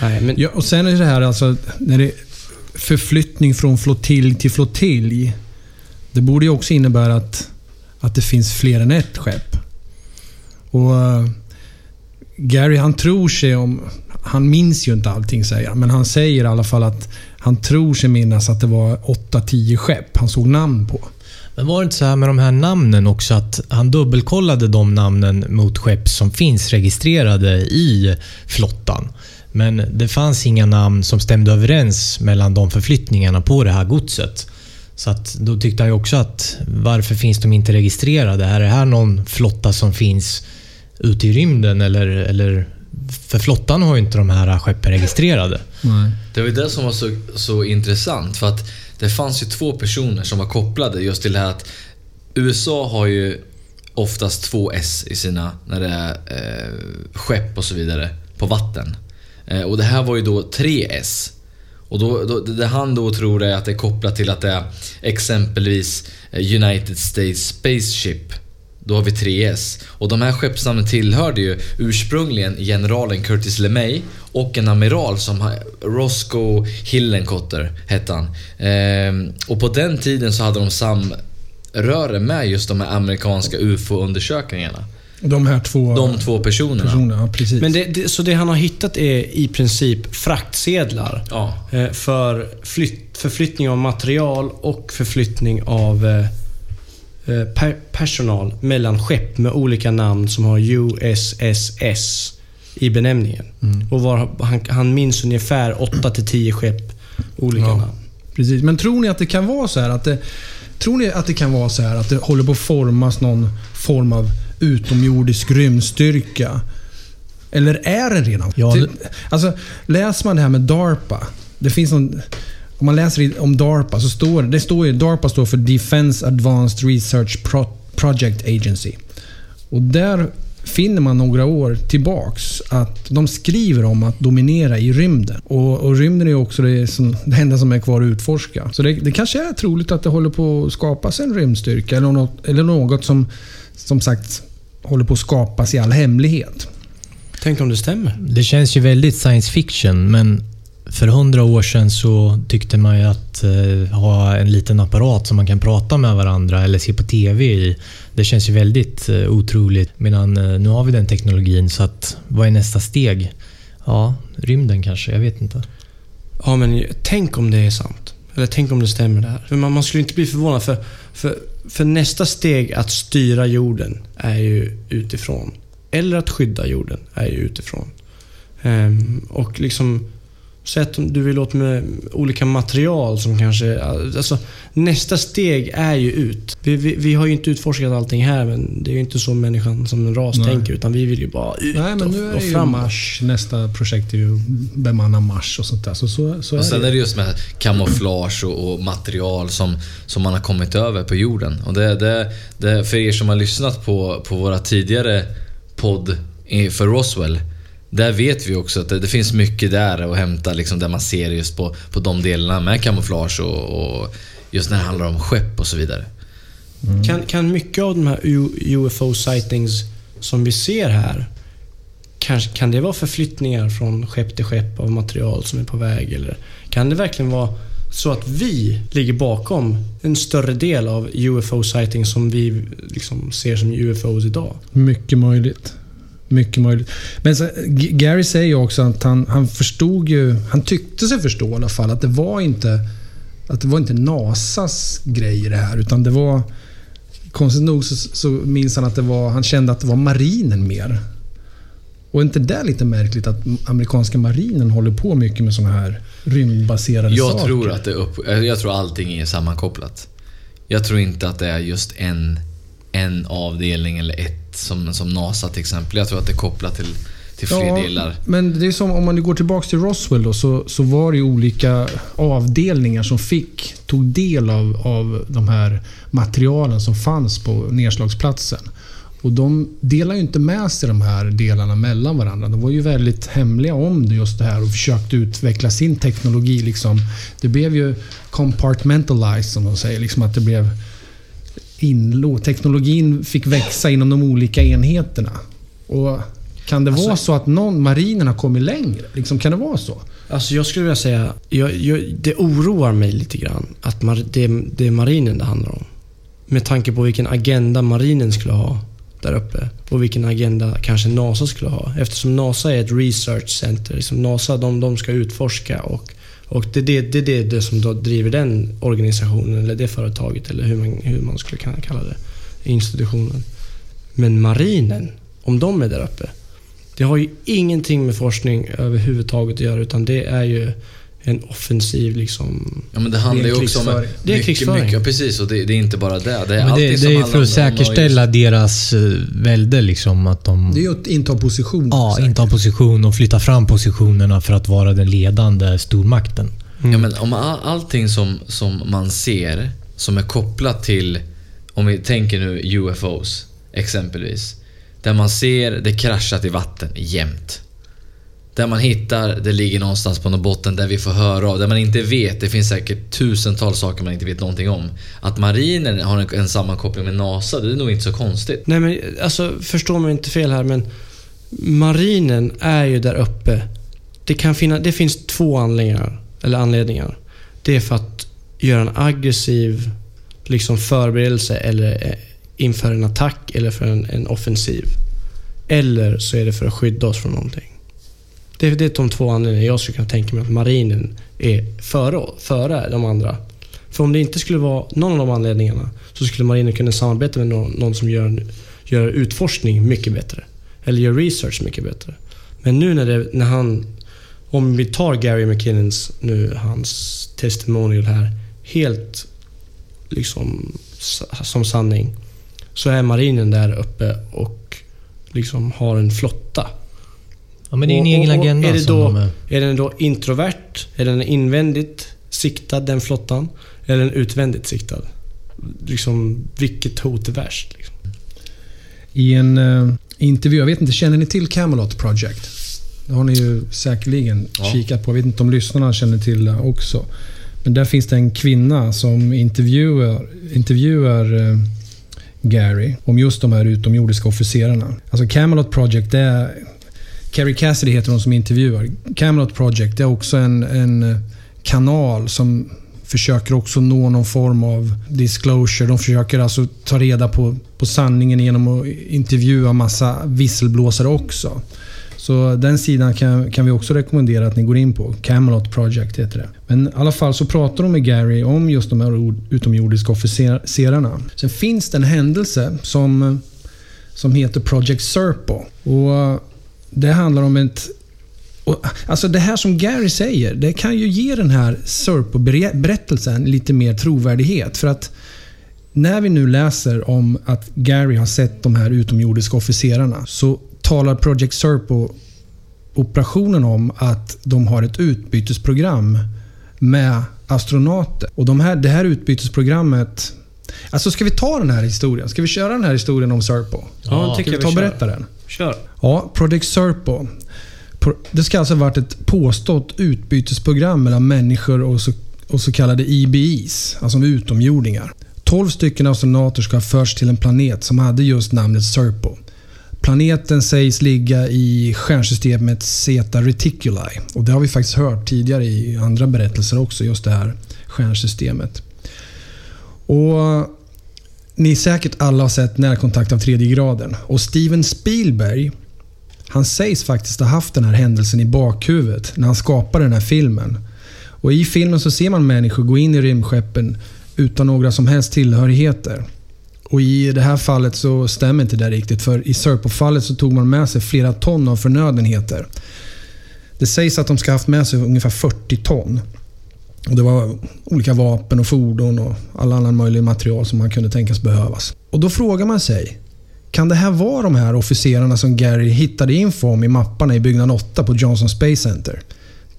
S9: Nej, men
S8: Ja, och sen är det här alltså, när det är förflyttning från flottilj till flottilj. Det borde ju också innebära att, att det finns fler än ett skepp. Och eh, Gary han tror sig om... Han minns ju inte allting säger han, men han säger i alla fall att han tror sig minnas att det var 8-10 skepp han såg namn på.
S10: Men var det inte så här med de här namnen också att han dubbelkollade de namnen mot skepp som finns registrerade i flottan? Men det fanns inga namn som stämde överens mellan de förflyttningarna på det här godset. Så att då tyckte han ju också att varför finns de inte registrerade? Är det här någon flotta som finns ute i rymden eller, eller för flottan har ju inte de här skeppen registrerade.
S11: Det var ju det som var så, så intressant för att det fanns ju två personer som var kopplade just till det här att USA har ju oftast två S i sina, när det är eh, skepp och så vidare, på vatten. Eh, och det här var ju då tre S. Och då, då, det han då tror är att det är kopplat till att det är exempelvis United States Spaceship. Då har vi 3S. Och de här skeppsnamnen tillhörde ju ursprungligen generalen Curtis LeMay och en amiral som Roscoe Hillenkotter hette han. Ehm, och på den tiden så hade de samröre med just de här amerikanska UFO-undersökningarna.
S8: De här två
S11: De två personerna.
S8: personerna. Precis.
S9: Men det, det, så det han har hittat är i princip fraktsedlar
S11: Ja.
S9: eh, för flytt, förflyttning av material och förflyttning av eh, per, personal mellan skepp med olika namn som har USSS i benämningen. Och var, han, han minns ungefär 8-10 skepp olika
S8: Ja.
S9: namn.
S8: Precis. Men tror ni att det kan vara så här att det, Tror ni att det kan vara så här att det håller på att formas någon form av utomjordisk rymdstyrka? Eller är det redan?
S10: Ja, det-
S8: Alltså, läser man det här med DARPA. Det finns någon, om man läser om DARPA så står det, står ju, DARPA står för Defense Advanced Research Pro, Project Agency. Och där finner man några år tillbaks att de skriver om att dominera i rymden. Och, och rymden är också det, som, det enda som är kvar att utforska. Så det, det kanske är troligt att det håller på att skapas en rymdstyrka eller något, eller något som som sagt håller på att skapas i all hemlighet.
S9: Tänk om det stämmer.
S10: Det känns ju väldigt science fiction, men för hundra år sedan så tyckte man ju att eh, ha en liten apparat som man kan prata med varandra eller se på TV i. Det känns ju väldigt eh, otroligt. Medan eh, nu har vi den teknologin, så att vad är nästa steg? Ja, rymden kanske. Jag vet inte.
S9: Ja, men tänk om det är sant. Eller tänk om det stämmer det här. För man, man skulle inte bli förvånad för, för, för nästa steg att styra jorden är ju utifrån. Eller att skydda jorden är ju utifrån. Ehm, och liksom... Säg att du vill åt med olika material som kanske... Alltså, nästa steg är ju ut. Vi, vi, vi har ju inte utforskat allting här, men det är ju inte så människan som en ras
S8: Nej.
S9: tänker. Utan vi vill ju bara ut
S8: Nej, men
S9: och,
S8: nu är
S9: och
S8: det ju
S9: framåt.
S8: Mars. Nästa projekt är ju bemanna Mars och sånt där. Så, så, så
S11: Och
S8: är
S11: sen
S8: det.
S11: är det just med kamouflage och, och material som, som man har kommit över på jorden. Och det, det, det, för er som har lyssnat på, på våra tidigare podd i- för Roswell där vet vi också att det, det finns mycket där att hämta, liksom, där man ser just på, på de delarna med kamouflage och, och just när det handlar om skepp och så vidare.
S9: Kan, kan mycket av de här UFO-sightings som vi ser här, kan, kan det vara förflyttningar från skepp till skepp av material som är på väg? Eller kan det verkligen vara så att vi ligger bakom en större del av UFO-sightings som vi liksom ser som UFOs idag?
S8: Mycket möjligt. Mycket möjligt. Men så, Gary säger ju också att han, han förstod ju, han tyckte sig förstå i alla fall att det var inte att det var inte NASAs grej i det här utan det var Konstigt nog så, så minns han att det var, han kände att det var marinen mer. Och är inte det lite märkligt att amerikanska marinen håller på mycket med såna här rymdbaserade
S11: Jag
S8: saker?
S11: tror att det upp, jag tror allting är sammankopplat. Jag tror inte att det är just en, en avdelning eller ett som, som NASA till exempel. Jag tror att det är kopplat till, till fler delar.
S8: Men det är som om man går tillbaka till Roswell då, så, så var det ju olika avdelningar som fick, tog del av, av de här materialen som fanns på nedslagsplatsen. Och de delar ju inte med sig de här delarna mellan varandra. De var ju väldigt hemliga om just det här och försökte utveckla sin teknologi. Liksom. Det blev ju compartmentalized som de säger. Liksom att det blev inlå. Teknologin fick växa inom de olika enheterna. Och kan det vara så att någon, marinen har kommit längre? Liksom, kan det vara så?
S9: Alltså jag skulle vilja säga, jag, jag, det oroar mig lite grann att mar, det, det är marinen det handlar om. Med tanke på vilken agenda marinen skulle ha där uppe. Och vilken agenda kanske NASA skulle ha. Eftersom NASA är ett research center. Liksom NASA de, de ska utforska och, och det är det, det, det, det som då driver den organisationen eller det företaget eller hur man, hur man skulle kunna kalla det. Institutionen. Men marinen, om de är där uppe. Det har ju ingenting med forskning överhuvudtaget att göra utan det är ju en offensiv liksom...
S11: Ja, men det handlar ju också om...
S9: krigsföring. Det är
S11: mycket,
S9: krigsföring.
S11: mycket, ja, precis, och det, det är inte bara det. Det är
S10: Men det, det
S11: som
S10: är för att säkerställa deras eh, välde liksom. Att de
S8: Det är ju att inta position.
S10: ja, intar position och flytta fram positionerna för att vara den ledande stormakten.
S11: Ja, men om all, allting som, som man ser som är kopplat till, om vi tänker nu UFOs exempelvis. Där man ser det kraschat i vatten jämt. Där man hittar, det ligger någonstans på någon botten där vi får höra av, där man inte vet, det finns säkert tusentals saker man inte vet någonting om. Att marinen har en, en sammankoppling med NASA, det är nog inte så konstigt.
S9: Nej men alltså förstå mig inte fel här men marinen är ju där uppe. Det, kan finna, det finns två anledningar, eller anledningar. Det är för att göra en aggressiv liksom förberedelse eller eh, inför en attack eller för en, en offensiv. Eller så är det för att skydda oss från någonting. Det, det är de två anledningarna jag skulle kunna tänka mig att marinen är före, före de andra. För om det inte skulle vara någon av de anledningarna så skulle marinen kunna samarbeta med någon, någon som gör, gör utforskning mycket bättre. Eller gör research mycket bättre. Men nu när, det, när han... Om vi tar Gary McKinnons nu, hans testimonial här, helt liksom som sanning. Så är marinen där uppe och liksom har en flotta.
S10: Ja, men det är en
S9: Och-
S10: egen agenda
S9: är det då,
S10: de är.
S9: Är den då introvert? Är den invändigt siktad, den flottan? Eller är den utvändigt siktad? Liksom, vilket hot är värst? Liksom?
S8: I en eh, intervju, jag vet inte, känner ni till Camelot Project? Det har ni ju säkerligen
S11: Ja.
S8: kikat på. Jag vet inte om lyssnarna känner till det också. Men där finns det en kvinna som intervjuar, intervjuar eh, Gary om just de här utomjordiska officerarna. Alltså Camelot Project, det är... Carrie Cassidy heter hon som intervjuar. Camelot Project det är också en, en eh, kanal som försöker också nå någon form av disclosure. De försöker alltså ta reda på, på sanningen genom att intervjua massa visselblåsare också. Så den sidan kan, kan vi också rekommendera att ni går in på. Camelot Project heter det. Men i alla fall så pratar de med Gary om just de här utomjordiska officerarna. Sen finns det en händelse som, som heter Project Serpo. Och det handlar om ett och, alltså det här som Gary säger, det kan ju ge den här Serpo-berättelsen lite mer trovärdighet. För att när vi nu läser om att Gary har sett de här utomjordiska officerarna så talar Project Serpo operationen om att de har ett utbytesprogram med astronauter. Och de här, det här utbytesprogrammet... Alltså ska vi ta den här historien? Ska vi köra den här historien om Serpo?
S9: Ja, tycker jag
S8: ta och berätta den?
S9: Kör.
S8: Ja, Project Serpo. det ska alltså ha varit ett påstått utbytesprogram mellan människor och så, och så kallade IBIs, alltså utomjordingar. 12 stycken astronauter ska ha förts till en planet som hade just namnet Serpo. Planeten sägs ligga i stjärnsystemet Zeta Reticuli. Och det har vi faktiskt hört tidigare i andra berättelser också, just det här stjärnsystemet. Och ni säkert alla har sett Närkontakt av tredje graden. Och Steven Spielberg, han sägs faktiskt ha haft den här händelsen i bakhuvudet när han skapade den här filmen. Och I filmen så ser man människor gå in i rymdskeppen utan några som helst tillhörigheter. Och I det här fallet så stämmer inte det riktigt för i Serpo-fallet så tog man med sig flera ton av förnödenheter. Det sägs att de ska ha haft med sig ungefär 40 ton. Och det var olika vapen och fordon och all annan möjlig material som man kunde tänkas behövas. Och Då frågar man sig, kan det här vara de här officerarna som Gary hittade info om i mapparna i byggnad 8 på Johnson Space Center?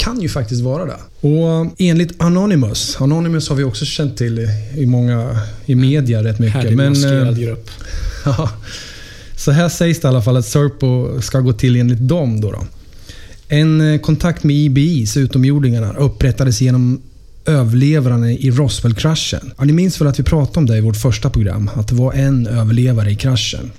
S8: kan ju faktiskt vara det. Och enligt Anonymous, Anonymous har vi också känt till i, många, i media rätt mycket.
S9: Härlig maskerad eh, grupp. *laughs*
S8: Så här sägs det i alla fall att Serpo ska gå till enligt dem. Då, då. En eh, kontakt med IBIs, utomjordingarna, upprättades genom överlevarna i Roswell-kraschen. Ja, ni minns väl att vi pratade om det i vårt första program? Att det var en överlevare i kraschen.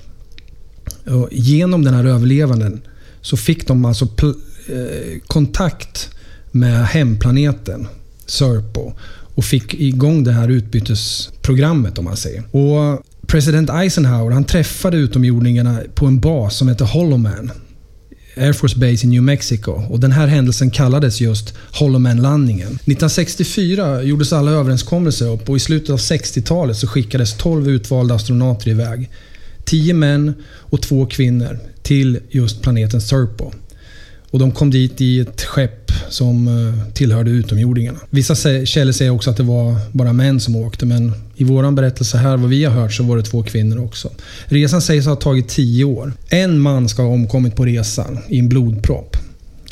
S8: Och genom den här överlevanden så fick de alltså eh, kontakt med hemplaneten Serpo och fick igång det här utbytesprogrammet om man säger. Och President Eisenhower han träffade utomjordingarna på en bas som heter Hollowman. Air Force Base i New Mexico. Och Den här händelsen kallades just Holloman-landningen. 1964 gjordes alla överenskommelser upp och i slutet av 60-talet så skickades 12 utvalda astronauter iväg. 10 män och 2 kvinnor till just planeten Serpo. Och de kom dit i ett skepp som eh, tillhörde utomjordingarna. Vissa källor säger också att det var bara män som åkte, men i vår berättelse här, vad vi har hört, så var det två kvinnor också. Resan sägs ha tagit tio år. En man ska ha omkommit på resan i en blodpropp.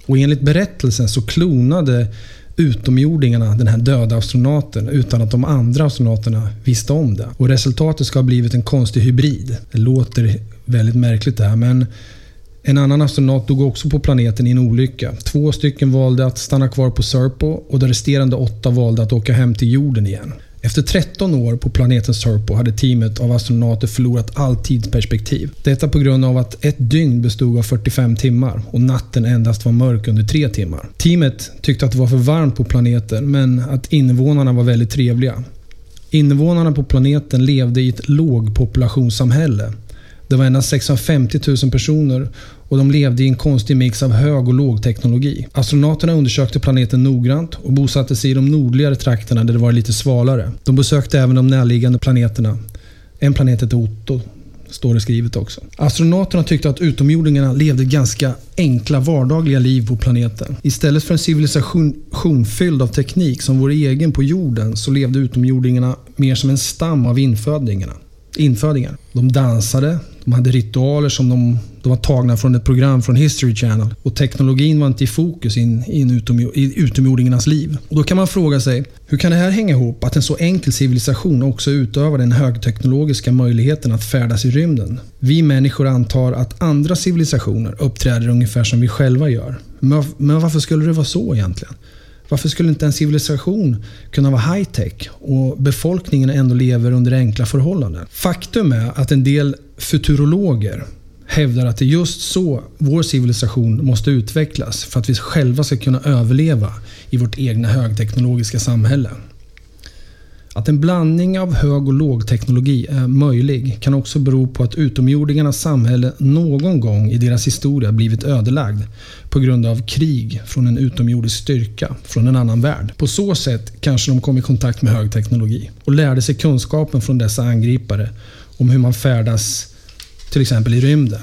S8: Och enligt berättelsen så klonade utomjordingarna den här döda astronauten utan att de andra astronauterna visste om det. Och resultatet ska ha blivit en konstig hybrid. Det låter väldigt märkligt det här, men en annan astronaut dog också på planeten i en olycka. Två stycken valde att stanna kvar på Serpo och de resterande åtta valde att åka hem till jorden igen. Efter 13 år på planeten Serpo hade teamet av astronauter förlorat all tidsperspektiv. Detta på grund av att ett dygn bestod av 45 timmar och natten endast var mörk under 3 timmar. Teamet tyckte att det var för varmt på planeten men att invånarna var väldigt trevliga. Invånarna på planeten levde i ett lågpopulationssamhälle det var endast 650 000 personer och de levde i en konstig mix av hög och lågteknologi. Astronauterna undersökte planeten noggrant och bosatte sig i de nordligare trakterna där det var lite svalare. De besökte även de närliggande planeterna. En planet hette Otto, står det skrivet också. Astronauterna tyckte att utomjordingarna levde ganska enkla vardagliga liv på planeten. Istället för en civilisation fylld av teknik som vår egen på jorden så levde utomjordingarna mer som en stam av infödingarna infödingar. De dansade, de hade ritualer som de, de var tagna från ett program från History Channel. Och teknologin var inte i fokus in, in utom, i utomjordingarnas liv. Och då kan man fråga sig, hur kan det här hänga ihop att en så enkel civilisation också utövar den högteknologiska möjligheten att färdas i rymden? Vi människor antar att andra civilisationer uppträder ungefär som vi själva gör. Men, men varför skulle det vara så egentligen? Varför skulle inte en civilisation kunna vara high-tech och befolkningen ändå lever under enkla förhållanden? Faktum är att en del futurologer hävdar att det är just så vår civilisation måste utvecklas för att vi själva ska kunna överleva i vårt egna högteknologiska samhälle. Att en blandning av hög och lågteknologi är möjlig kan också bero på att utomjordingarnas samhälle någon gång i deras historia blivit ödelagd på grund av krig från en utomjordisk styrka från en annan värld. På så sätt kanske de kom i kontakt med högteknologi och lärde sig kunskapen från dessa angripare om hur man färdas till exempel i rymden.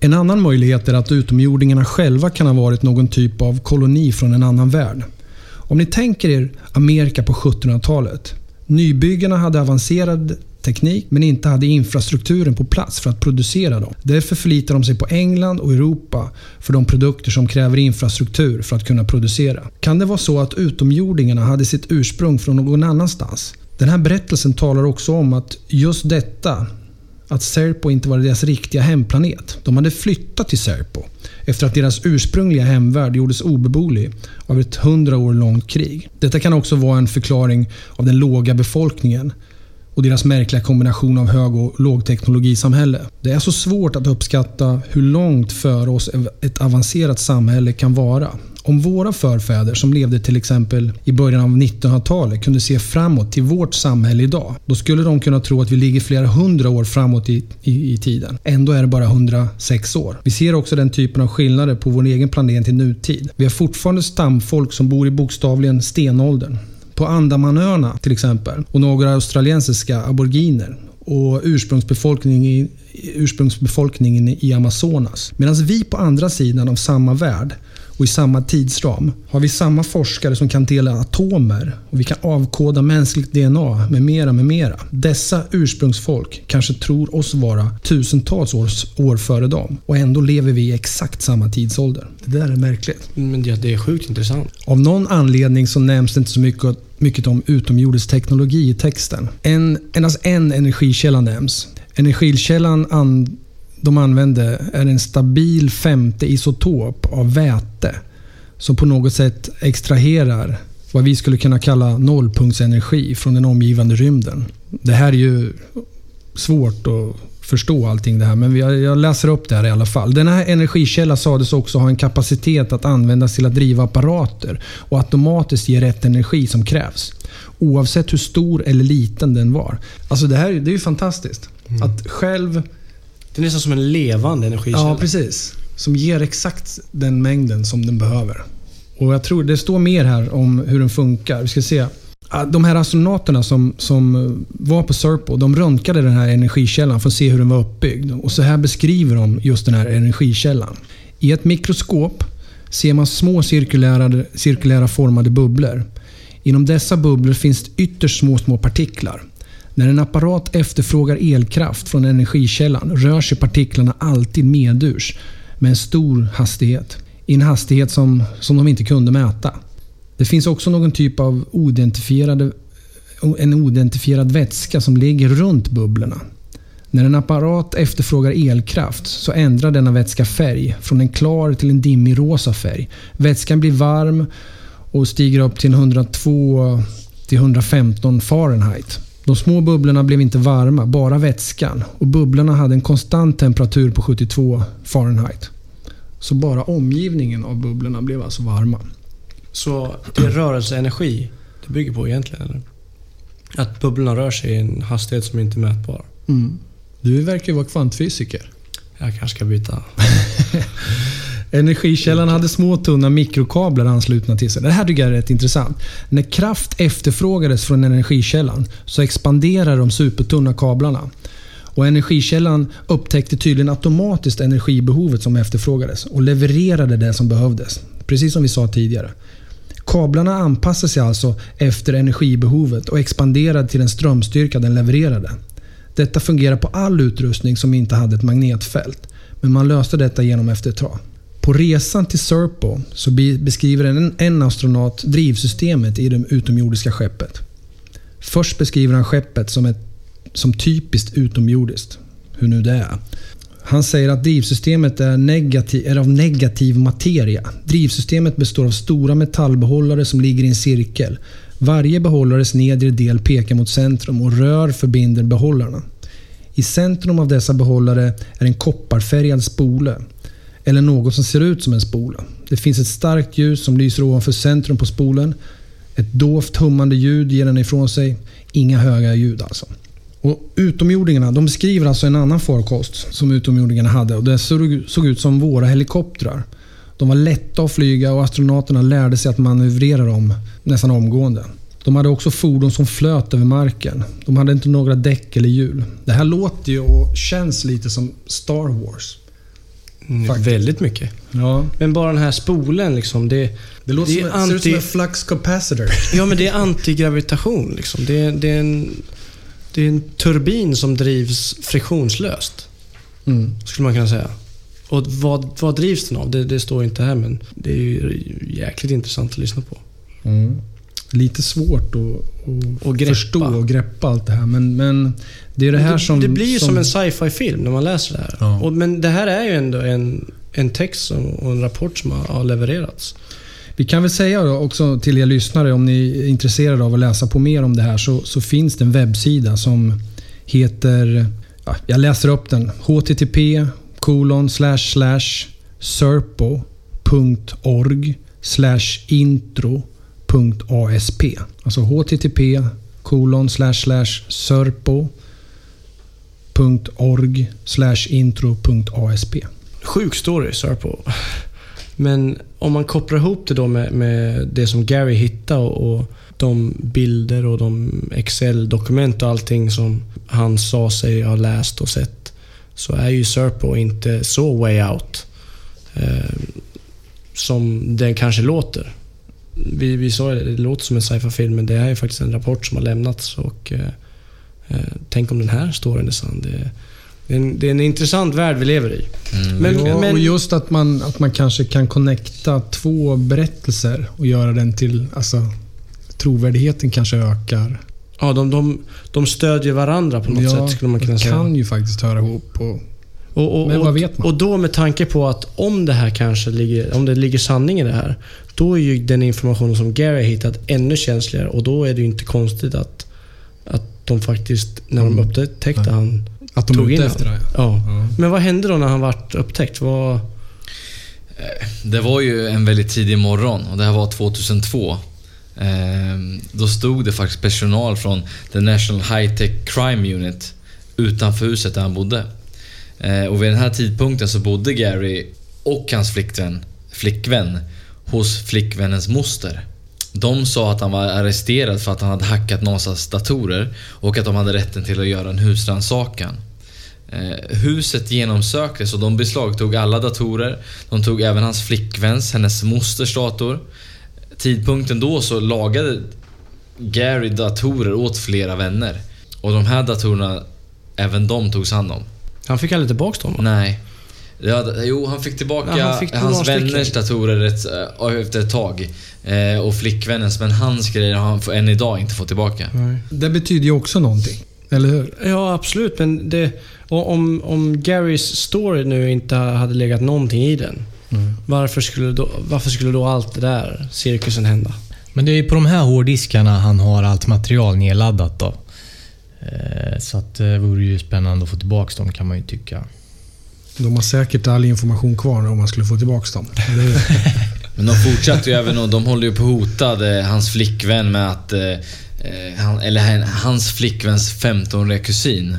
S8: En annan möjlighet är att utomjordingarna själva kan ha varit någon typ av koloni från en annan värld. Om ni tänker er Amerika på 1700-talet Nybyggarna hade avancerad teknik men inte hade infrastrukturen på plats för att producera dem. Därför förlitar de sig på England och Europa för de produkter som kräver infrastruktur för att kunna producera. Kan det vara så att utomjordingarna hade sitt ursprung från någon annanstans? Den här berättelsen talar också om att just detta att Serpo inte var deras riktiga hemplanet. De hade flyttat till Serpo efter att deras ursprungliga hemvärld gjordes obeboelig av ett hundra år långt krig. Detta kan också vara en förklaring av den låga befolkningen och deras märkliga kombination av hög och lågteknologisamhälle. Det är så svårt att uppskatta hur långt före oss ett avancerat samhälle kan vara. Om våra förfäder som levde till exempel i början av 1900-talet kunde se framåt till vårt samhälle idag, då skulle de kunna tro att vi ligger flera hundra år framåt i, i, i tiden. Ändå är det bara 106 år. Vi ser också den typen av skillnader på vår egen planet i nutid. Vi har fortfarande stamfolk som bor i bokstavligen stenåldern. På Andamanöarna till exempel och några australiensiska aboriginer och ursprungsbefolkningen i, ursprungsbefolkningen i Amazonas. Medan vi på andra sidan av samma värld och i samma tidsram har vi samma forskare som kan dela atomer och vi kan avkoda mänskligt DNA med mera, med mera. Dessa ursprungsfolk kanske tror oss vara tusentals år, år före dem och ändå lever vi i exakt samma tidsålder. Det där är märkligt.
S9: Men det, det är sjukt intressant.
S8: Av någon anledning så nämns det inte så mycket, mycket om utomjordisk teknologi i texten. En, endast en energikälla nämns. Energikällan an, de använde är en stabil femte isotop av väte som på något sätt extraherar vad vi skulle kunna kalla nollpunktsenergi från den omgivande rymden. Det här är ju svårt att förstå allting det här, men jag läser upp det här i alla fall. Denna här energikälla sades också ha en kapacitet att användas till att driva apparater och automatiskt ge rätt energi som krävs. Oavsett hur stor eller liten den var. Alltså det här det är ju fantastiskt. Mm. Att själv
S9: det är nästan som en levande energikälla.
S8: Ja, precis. Som ger exakt den mängden som den behöver. Och jag tror det står mer här om hur den funkar. Vi ska se. Ah, de här astronauterna som, som eh, var på Serpo, de röntgade den här energikällan för att se hur den var uppbyggd. Och så här beskriver de just den här energikällan. I ett mikroskop ser man små cirkulära, cirkulära formade bubblor. Inom dessa bubblor finns ytterst små, små partiklar. När en apparat efterfrågar elkraft från energikällan rör sig partiklarna alltid medurs med en stor hastighet. I en hastighet som, som de inte kunde mäta. Det finns också någon typ av oidentifierade, en oidentifierad vätska som ligger runt bubblorna. När en apparat efterfrågar elkraft så ändrar denna vätska färg från en klar till en dimmig rosa färg. Vätskan blir varm och stiger upp till 102 till 115 Fahrenheit. De små bubblorna blev inte varma, bara vätskan. Och bubblorna hade en konstant temperatur på 72 Fahrenheit. Så bara omgivningen av bubblorna blev alltså varma.
S9: Så det är rörelseenergi det bygger på egentligen? Eller? Att bubblorna rör sig i en hastighet som inte är mätbar?
S8: Mm. Du verkar ju vara kvantfysiker.
S9: Jag kanske ska byta. *laughs*
S8: Energikällan hade små tunna mikrokablar anslutna till sig. Det här tycker jag är rätt intressant. När kraft efterfrågades från energikällan så expanderade de supertunna kablarna. Och energikällan upptäckte tydligen automatiskt energibehovet som efterfrågades och levererade det som behövdes. Precis som vi sa tidigare. Kablarna anpassade sig alltså efter energibehovet och expanderade till den strömstyrka den levererade. Detta fungerar på all utrustning som inte hade ett magnetfält. Men man löste detta genom efter ett tag. På resan till Serpo så beskriver en, en astronaut drivsystemet i det utomjordiska skeppet. Först beskriver han skeppet som, ett, som typiskt utomjordiskt. Hur nu det är. Han säger att drivsystemet är, negativ, är av negativ materia. Drivsystemet består av stora metallbehållare som ligger i en cirkel. Varje behållares nedre del pekar mot centrum och rör förbinder behållarna. I centrum av dessa behållare är en kopparfärgad spole eller något som ser ut som en spola. Det finns ett starkt ljus som lyser ovanför centrum på spolen. Ett dovt hummande ljud ger den ifrån sig. Inga höga ljud alltså. Och utomjordingarna de beskriver alltså en annan farkost som utomjordingarna hade och det såg ut som våra helikoptrar. De var lätta att flyga och astronauterna lärde sig att manövrera dem nästan omgående. De hade också fordon som flöt över marken. De hade inte några däck eller hjul. Det här låter ju och känns lite som Star Wars.
S9: Mm, väldigt mycket.
S8: Ja.
S9: Men bara den här spolen liksom. Det,
S8: det låter det som, anti... ser ut som en flux capacitor.
S9: ja, men det är antigravitation. Liksom. Det, det, är en, det är en turbin som drivs friktionslöst. Mm. Skulle man kunna säga. Och vad, vad drivs den av? Det, det, står inte här, men det är jäkligt intressant att lyssna på.
S8: Mm. Lite svårt att, att förstå och greppa allt det här. Men, men det är det här
S9: det,
S8: som...
S9: det blir ju som, en sci-fi film när man läser det här.
S8: Ja.
S9: Och, men det här är ju ändå en, en text som, och en rapport som har, har levererats.
S8: Vi kan väl säga också till er lyssnare, om ni är intresserade av att läsa på mer om det här, så, så finns det en webbsida som heter, ja, jag läser upp den, http kolon slash slash serpo.org slash .asp. Alltså http kolon slash slash serpo.org slash intro.asp.
S9: Sjuk story, Sarpo. Men om man kopplar ihop det då med, med det som Gary hittade och, och de bilder och de Excel-dokument och allting som han sa sig ha läst och sett. Så är ju Serpo inte så way out. Eh, som den kanske låter. Vi, vi sa det, det låter som en sci-fi-film men det är faktiskt en rapport som har lämnats och eh, eh, tänk om den här storyn är sann. Det, det, är en, det är en intressant värld vi lever i. Men,
S8: ja,
S9: men,
S8: och just att man, att man kanske kan connecta två berättelser och göra den till... Alltså, trovärdigheten kanske ökar.
S9: ja, de, de, de stödjer varandra på något
S8: ja,
S9: sätt skulle man kunna säga.
S8: kan ju faktiskt höra ihop. Och,
S9: Och, och,
S8: Men vad vet man?
S9: Och då med tanke på att om det här kanske ligger, om det ligger sanning i det här, då är ju den informationen som Gary har hittat ännu känsligare och då är det ju inte konstigt att, att de faktiskt, när de
S8: Mm.
S9: upptäckte
S8: Nej.
S9: han,
S8: att de
S9: tog in
S8: efter det.
S9: Ja.
S8: Ja.
S9: Men vad hände då när han vart upptäckt? Vad...
S11: Det var ju en väldigt tidig morgon och det här var 2002. Ehm, Då stod det faktiskt personal från The National High Tech Crime Unit utanför huset där han bodde. Eh, Och vid den här tidpunkten så bodde Gary och hans flickvän, flickvän hos flickvännens moster. De sa att han var arresterad för att han hade hackat NASAs datorer och att de hade rätten till att göra en husrannsakan. Eh, huset genomsöktes och de beslagtog alla datorer. De tog även hans flickväns, hennes mosters dator. Tidpunkten då så lagade Gary datorer åt flera vänner. Och de här datorerna, även de togs hand om.
S9: Han fick aldrig tillbaka dem va?
S11: Nej. Ja, jo, han fick tillbaka
S9: Ja, han fick
S11: hans vänners datorer ett, äh, efter ett tag. Eh, och flickvännens, men hans grejer har han än idag inte fått tillbaka.
S8: Det betyder ju också någonting. Eller hur?
S9: Ja, absolut. Men det, om, om Garys story nu inte hade legat någonting i den, varför, skulle då, varför skulle då allt det där cirkusen hända?
S10: Men det är ju på de här hårddiskarna han har allt material nedladdat då. Eh, Så att det vore ju spännande att få tillbaka dem kan man ju tycka.
S8: De har säkert all information kvar om man skulle få tillbaka dem. *laughs*
S11: Men de fortsatte ju även och de håller ju på hotade hans flickvän med att... Eh, eh, han, eller han- hans flickväns 15-åriga kusin.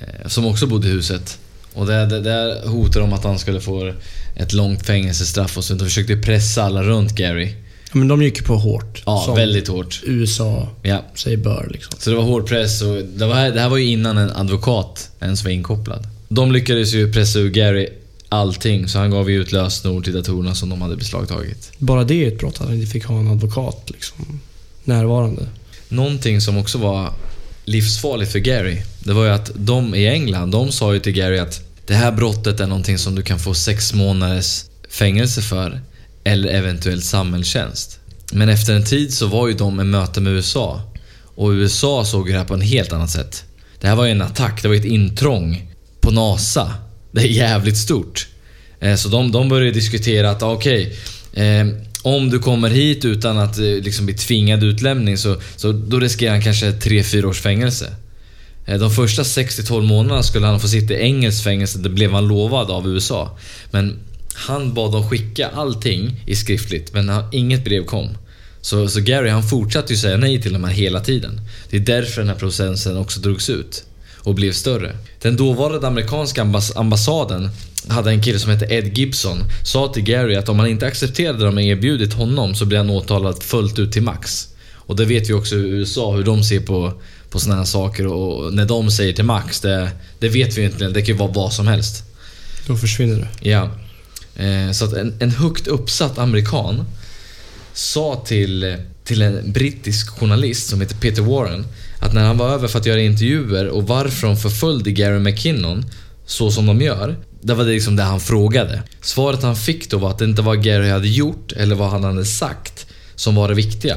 S11: Eh, som också bodde i huset. Och där, där, där hotade de att han skulle få ett långt fängelsestraff och så. De försökte pressa alla runt Gary.
S9: Men de gick ju på hårt.
S11: Ja,
S9: som
S11: väldigt hårt.
S9: USA
S11: Ja.
S9: säger bör liksom.
S11: Så det var hård press och det, var, det här var ju innan en advokat ens var inkopplad. De lyckades ju pressa ur Gary allting så han gav ju ut lösenord till datorerna som de hade beslagtagit.
S9: Bara det är ett brott att han inte fick ha en advokat liksom, närvarande.
S11: Någonting som också var livsfarligt för Gary, det var ju att de i England, de sa ju till Gary att det här brottet är någonting som du kan få sex månaders fängelse för eller eventuellt samhällstjänst. Men efter en tid så var ju de i möte med USA och USA såg det här på en helt annat sätt. Det här var ju en attack, det var ett intrång på NASA. Det är jävligt stort. Eh, så de, de började diskutera att ah, okej, eh, om du kommer hit utan att eh, liksom bli tvingad utlämning så, så då riskerar han kanske 3-4 års fängelse. Eh, de första 6-12 månaderna skulle han få sitta i engelskt fängelse, det blev han lovad av USA. Men han bad dem skicka allting i skriftligt, men han- inget brev kom. Så, så Gary han fortsatte ju säga nej till de här hela tiden. Det är därför den här processen också drogs ut och blev större. Den dåvarande amerikanska ambass- ambassaden hade en kille som hette Ed Gibson. Sa till Gary att om han inte accepterade det de erbjudit honom så blir han åtalad fullt ut till max. Och det vet vi också i USA hur de ser på, på såna här saker och när de säger till max, det, det vet vi inte. Det kan ju vara vad som helst.
S9: Då försvinner det.
S11: Ja. Eh, så att en, en högt uppsatt amerikan sa till, till en brittisk journalist som heter Peter Warren att när han var över för att göra intervjuer och varför de förföljde Gary McKinnon så som de gör. Det var det liksom det han frågade. Svaret han fick då var att det inte var Gary hade gjort eller vad han hade sagt som var det viktiga.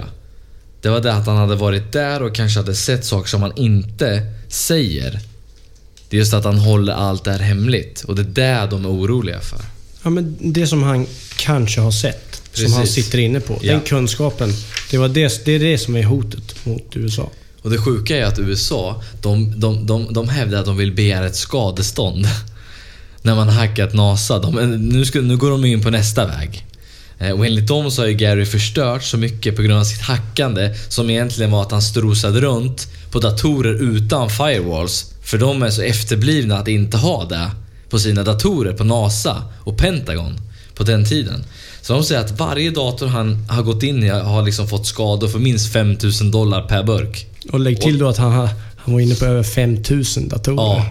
S11: Det var det att han hade varit där och kanske hade sett saker som han inte säger. Det är just att han håller allt det här hemligt och det är det de är oroliga för.
S9: Ja, men det som han kanske har sett, som han
S11: Precis.
S9: sitter inne på.
S11: Ja.
S9: Den kunskapen, det, var det, det är det som är hotet mot USA.
S11: Och det sjuka är att USA, de, de, de, de hävdar att de vill begära ett skadestånd. *laughs* När man har hackat NASA. De, nu, ska, nu går de in på nästa väg. Eh, och enligt dem så har ju Gary förstört så mycket på grund av sitt hackande som egentligen var att han strosade runt på datorer utan firewalls. För de är så efterblivna att inte ha det på sina datorer på NASA och Pentagon på den tiden. Så de säger att varje dator han har gått in i har liksom fått skador för minst 5000 dollar per burk.
S9: Och lägg till då att han, han var inne på över 5000 datorer.
S11: Ja.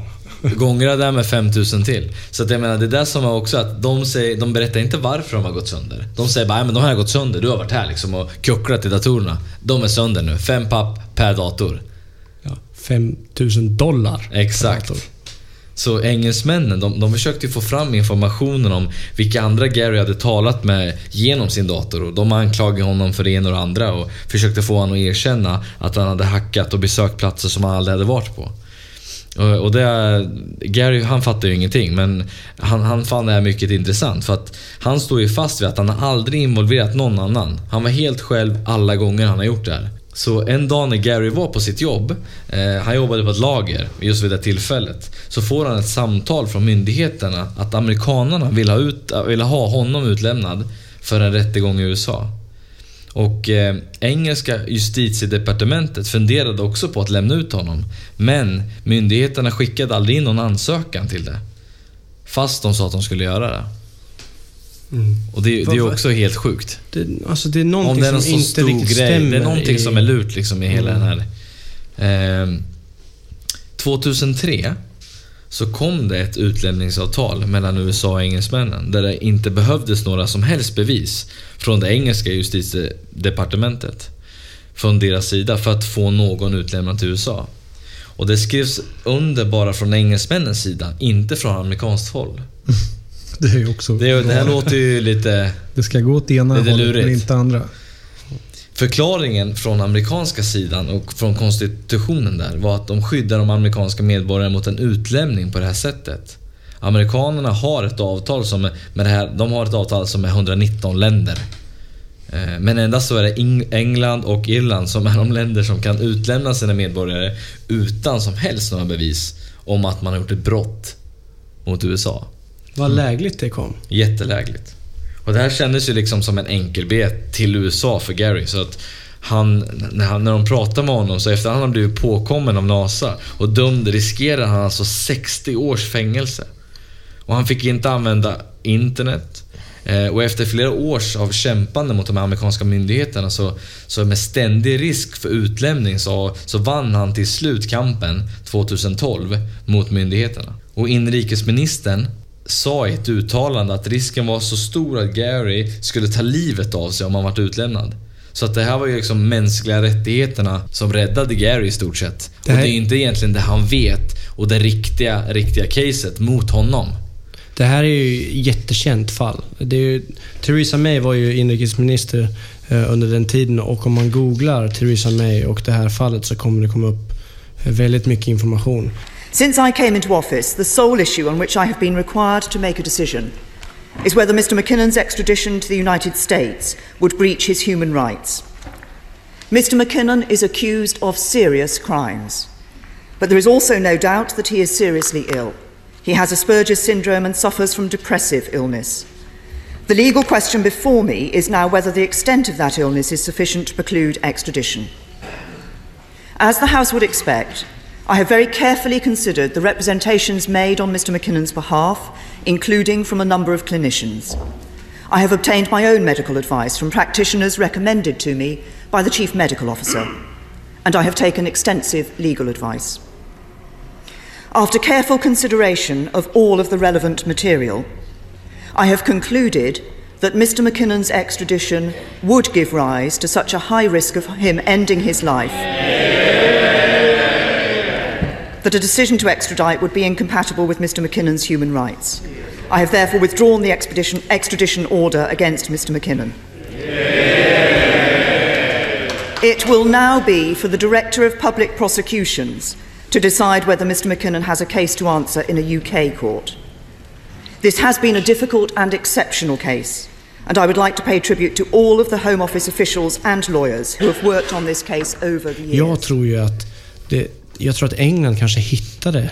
S11: Gångra det med 5000 till. Så att jag menar, det där som är också att de, säger, de berättar inte varför de har gått sönder. De säger bara, "Nej, men de här har gått sönder. Du har varit här liksom och kucklat i datorerna. De är sönder nu. Fem papp per dator.
S9: Ja, 5000 dollar.
S11: Exakt.
S9: per dator.
S11: Så engelsmännen, de, de försökte ju få fram informationen om vilka andra Gary hade talat med genom sin dator. Och de anklagade honom för det ena och det andra och försökte få honom att erkänna att han hade hackat och besökt platser som han aldrig hade varit på. Och och det, Gary han fattar ju ingenting men han, han fann det här mycket intressant för att han står ju fast vid att han har aldrig involverat någon annan. Han var helt själv alla gånger han har gjort det här. Så en dag när Gary var på sitt jobb, eh, han jobbade på ett lager just vid det tillfället, så får han ett samtal från myndigheterna att amerikanerna vill ha, ut, vill ha honom utlämnad för en rättegång i USA. Och eh, engelska justitiedepartementet funderade också på att lämna ut honom. Men myndigheterna skickade aldrig in någon ansökan till det. Fast de sa att de skulle göra det. Och det, det är också helt sjukt.
S9: Det, alltså det är någonting
S11: det är
S9: som
S11: så
S9: inte riktigt
S11: grej.
S9: stämmer.
S11: Det är någonting
S9: i-
S11: som är lurt liksom i hela
S9: Mm.
S11: den här. Ehm, 2003 så kom det ett utlämningsavtal mellan USA och engelsmännen där det inte behövdes några som helst bevis från det engelska justitiedepartementet från deras sida för att få någon utlämnad till USA. Och det skrevs under bara från engelsmännens sida, inte från amerikanskt håll.
S8: Det är också...
S11: Det, det här låter ju lite...
S8: Det ska gå åt ena
S11: Lite
S8: hållet men inte andra.
S11: Förklaringen från amerikanska sidan och från konstitutionen där var att de skyddar de amerikanska medborgarna mot en utlämning på det här sättet. Amerikanerna har ett avtal som är, med det här, de har ett avtal som är 119 länder. Eh, Men endast så är det Eng- England och Irland som är de länder som kan utlämna sina medborgare utan som helst några bevis om att man har gjort ett brott mot USA.
S9: Vad lägligt det kom.
S11: Jättelägligt. Och det här kändes ju liksom som en enkelbiljett till USA för Gary. Så att han, när, han, när de pratar med honom, så efter att han har blivit påkommen av NASA och dömd riskerar han alltså 60 års fängelse. Och han fick inte använda internet. Eh, Och efter flera års av kämpande mot de amerikanska myndigheterna så, så med ständig risk för utlämning så, så vann han till slut kampen 2012 mot myndigheterna. Och inrikesministern sa i ett uttalande att risken var så stor att Gary skulle ta livet av sig om han vart utlämnad. Så att det här var ju liksom mänskliga rättigheterna som räddade Gary i stort sett.
S9: Det här-
S11: Och det är ju inte egentligen det han vet och det riktiga, riktiga caset mot honom.
S9: Det här är ju jättekänt fall. Det är ju, Theresa May var ju inrikesminister eh, under den tiden och om man googlar Theresa May och det här fallet så kommer det komma upp väldigt mycket information.
S12: Since I came into office, the sole issue on which I have been required to make a decision is whether Mr McKinnon's extradition to the United States would breach his human rights. Mr McKinnon is accused of serious crimes, but there is also no doubt that he is seriously ill. He has Asperger's syndrome and suffers from depressive illness. The legal question before me is now whether the extent of that illness is sufficient to preclude extradition. As the House would expect, I have very carefully considered the representations made on Mr McKinnon's behalf, including from a number of clinicians. I have obtained my own medical advice from practitioners recommended to me by the Chief Medical Officer, and I have taken extensive legal advice. After careful consideration of all of the relevant material, I have concluded that Mr McKinnon's extradition would give rise to such a high risk of him ending his life that a decision to extradite would be incompatible with Mr McKinnon's human rights. I have therefore withdrawn the expedition, extradition order against Mr McKinnon. It will now be for the Director of Public Prosecutions to decide whether Mr McKinnon has a case to answer in a UK court. This has been a difficult and exceptional case, and I would like to pay tribute to all of the Home Office officials and lawyers who have worked on this case over the years.
S9: Jag tror ju att det, jag tror att England kanske hittade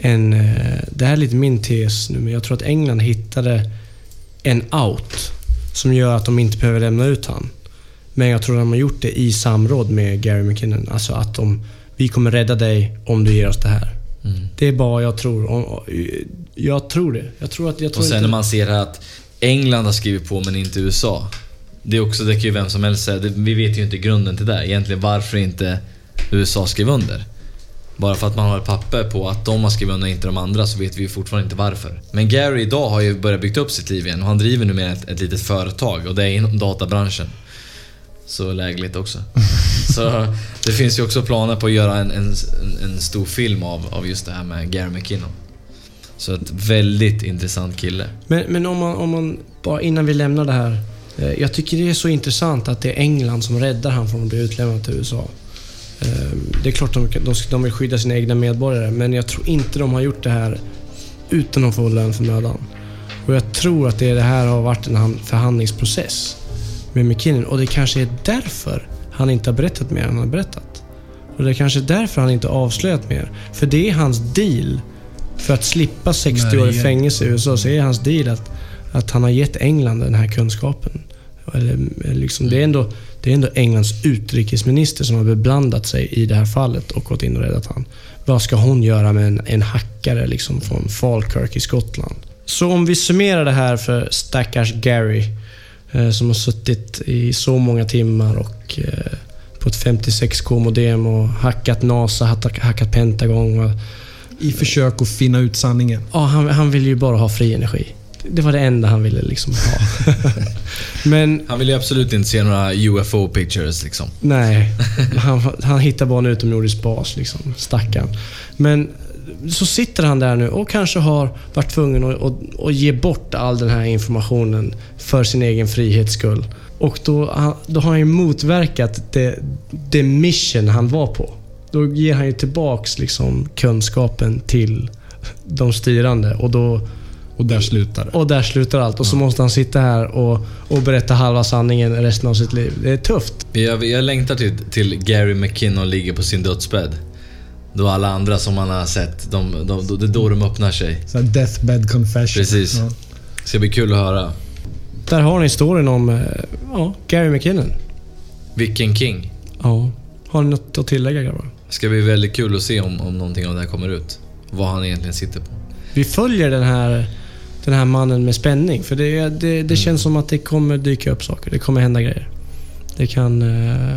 S9: en... eh, Det här är lite min tes nu, men jag tror att England hittade en out som gör att de inte behöver lämna ut han. Men jag tror att de har gjort det i samråd med Gary McKinnon. Alltså att de, vi kommer rädda dig om du ger oss det här.
S11: Mm.
S9: Det är bara jag tror. Jag tror det. Jag tror att... Jag tror
S11: Och sen
S9: inte,
S11: när man ser att England har skrivit på men inte USA. Det är också, det kan ju vem som helst säga. Vi vet ju inte grunden till det. Egentligen varför inte USA skrev under. Bara för att man har ett papper på att de har skrivit under inte de andra så vet vi ju fortfarande inte varför. Men Gary idag har ju börjat bygga upp sitt liv igen och han driver nu med ett, ett litet företag och det är inom databranschen. Så lägligt också. *laughs* Så det finns ju också planer på att göra en, en, en stor film av, av just det här med Gary McKinnon. Så ett väldigt intressant kille.
S9: Men, men om, man, om man, bara innan vi lämnar det här. Eh, jag tycker det är så intressant att det är England som räddar han från att bli utlämnad till USA. Eh, det är klart de, de, de vill skydda sina egna medborgare, men jag tror inte de har gjort det här utan att få lön för mödan. Och jag tror att det, det här har varit en han- förhandlingsprocess med McKinnon och det kanske är därför han inte har berättat mer än han har berättat. Och det är kanske därför han inte har avslöjat mer. För det är hans deal. För att slippa 60 år i fängelse i USA så är hans deal att, att han har gett England den här kunskapen. Eller, eller liksom, det, är ändå, det är ändå Englands utrikesminister som har beblandat sig i det här fallet och gått in och räddat han. Vad ska hon göra med en, en hackare liksom från Falkirk i Skottland? Så om vi summerar det här för stackars Gary eh, som har suttit i så många timmar och eh, på ett 56k modem och hackat NASA, hackat, Pentagon. Och,
S8: I försök att finna ut sanningen.
S9: Ja, han, han ville ju bara ha fri energi. Det var det enda han ville liksom ha. *laughs* Men
S11: Han vill ju absolut inte se några UFO pictures liksom.
S9: nej, *laughs* han, han hittar bara en utomjordisk bas liksom. Stackarn. Men så sitter han där nu och kanske har varit tvungen att, att, att ge bort all den här informationen för sin egen frihets skull. Och då, då har han ju motverkat det, det mission han var på. Då ger han ju tillbaks liksom kunskapen till de styrande och då
S8: Och där slutar det.
S9: och där slutar allt. Och så måste han sitta här och, och berätta halva sanningen resten av sitt liv. Det är tufft.
S11: Jag, jag längtar till, till Gary McKinnon ligger på sin dödsbädd. Då alla andra som man har sett, de, de, de, det är då de öppnar sig.
S8: Så deathbed confession.
S11: Precis.
S8: Ja.
S11: Det ska bli kul att höra.
S9: Där har ni historien om eh, ja, Gary McKinnon.
S11: Vilken king.
S9: Ja. Har ni något att tillägga grabbar?
S11: Det ska bli väldigt kul att se om, om någonting av det här kommer ut. Vad han egentligen sitter på.
S9: Vi följer den här, den här mannen med spänning. För det, det, det känns som att det kommer dyka upp saker. Det kommer hända grejer. Det kan eh,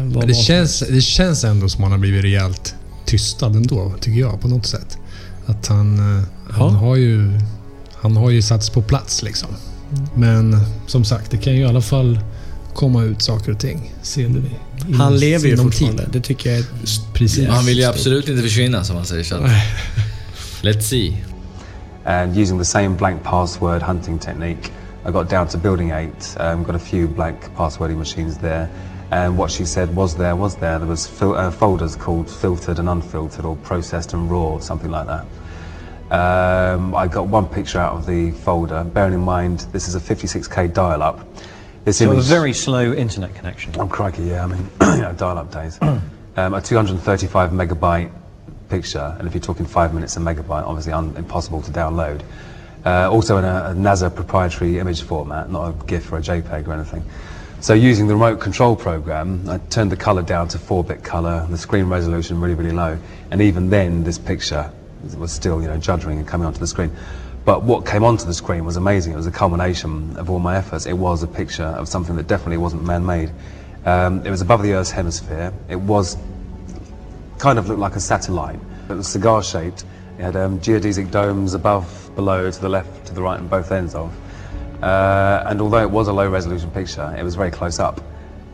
S9: vara
S8: Men det känns, det känns ändå som att han har blivit rejält tystad ändå, tycker jag, på något sätt. Att han, eh, han,
S9: Ja.
S8: har, ju, han har ju satts på plats liksom. Men som sagt, det kan ju i alla fall komma ut saker och ting. Ser det i-
S9: Han lever ju
S8: inom
S9: fortfarande.
S8: tid.
S9: Det tycker jag är...
S8: Precis.
S11: Han vill ju absolut inte försvinna som man säger. Så att, let's see.
S7: And using the same blank password hunting technique, I got down to building eight. Um, got a few blank passwording machines there, and what she said was there was there. There was fil- uh, folders called filtered and unfiltered, or processed and raw, something like that. Um, I got one picture out of the folder. Bearing in mind this is a 56k dial-up. This
S6: So a very slow internet connection.
S7: Oh crikey, yeah. I mean, *clears throat* you know, dial-up days. *clears throat* um, a 235 megabyte picture, and if you're talking five minutes a megabyte, obviously un- impossible to download. Uh, also in a, a NASA proprietary image format, not a GIF or a JPEG or anything. So using the remote control program, I turned the color down to 4-bit color, the screen resolution really, really low, and even then this picture was still, you know, juddering and coming onto the screen. But what came onto the screen was amazing. It was a culmination of all my efforts. It was a picture of something that definitely wasn't man-made. Um, it was above the Earth's hemisphere. It was kind of looked like a satellite. It was cigar-shaped. It had um, geodesic domes above, below, to the left, to the right, and both ends of. Uh, and although it was a low-resolution picture, it was very close up.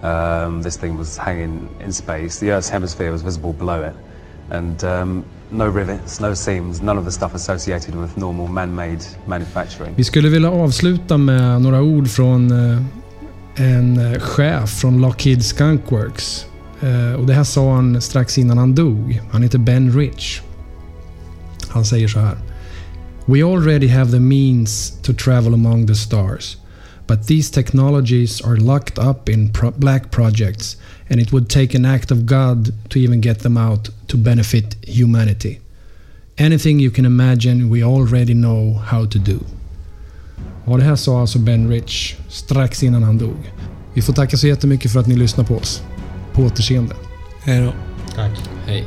S7: Um, this thing was hanging in space. The Earth's hemisphere was visible below it, and um, no rivets, no seams, none of the stuff associated with normal man-made manufacturing.
S8: Vi skulle vilja avsluta med några ord från eh, en eh, chef från Lockheed Skunk Works. Eh, och det här sa han strax innan han dog. Han heter Ben Rich. Han säger så här. We already have the means to travel among the stars. But these technologies are locked up in pro- black projects and it would take an act of God to even get them out to benefit humanity. Anything you can imagine we already know how to do. Och det här sa alltså Ben Rich strax innan han dog. Vi får tacka så jättemycket för att ni lyssnar på oss. På återseende.
S9: Hej då.
S10: Tack.
S11: Hej.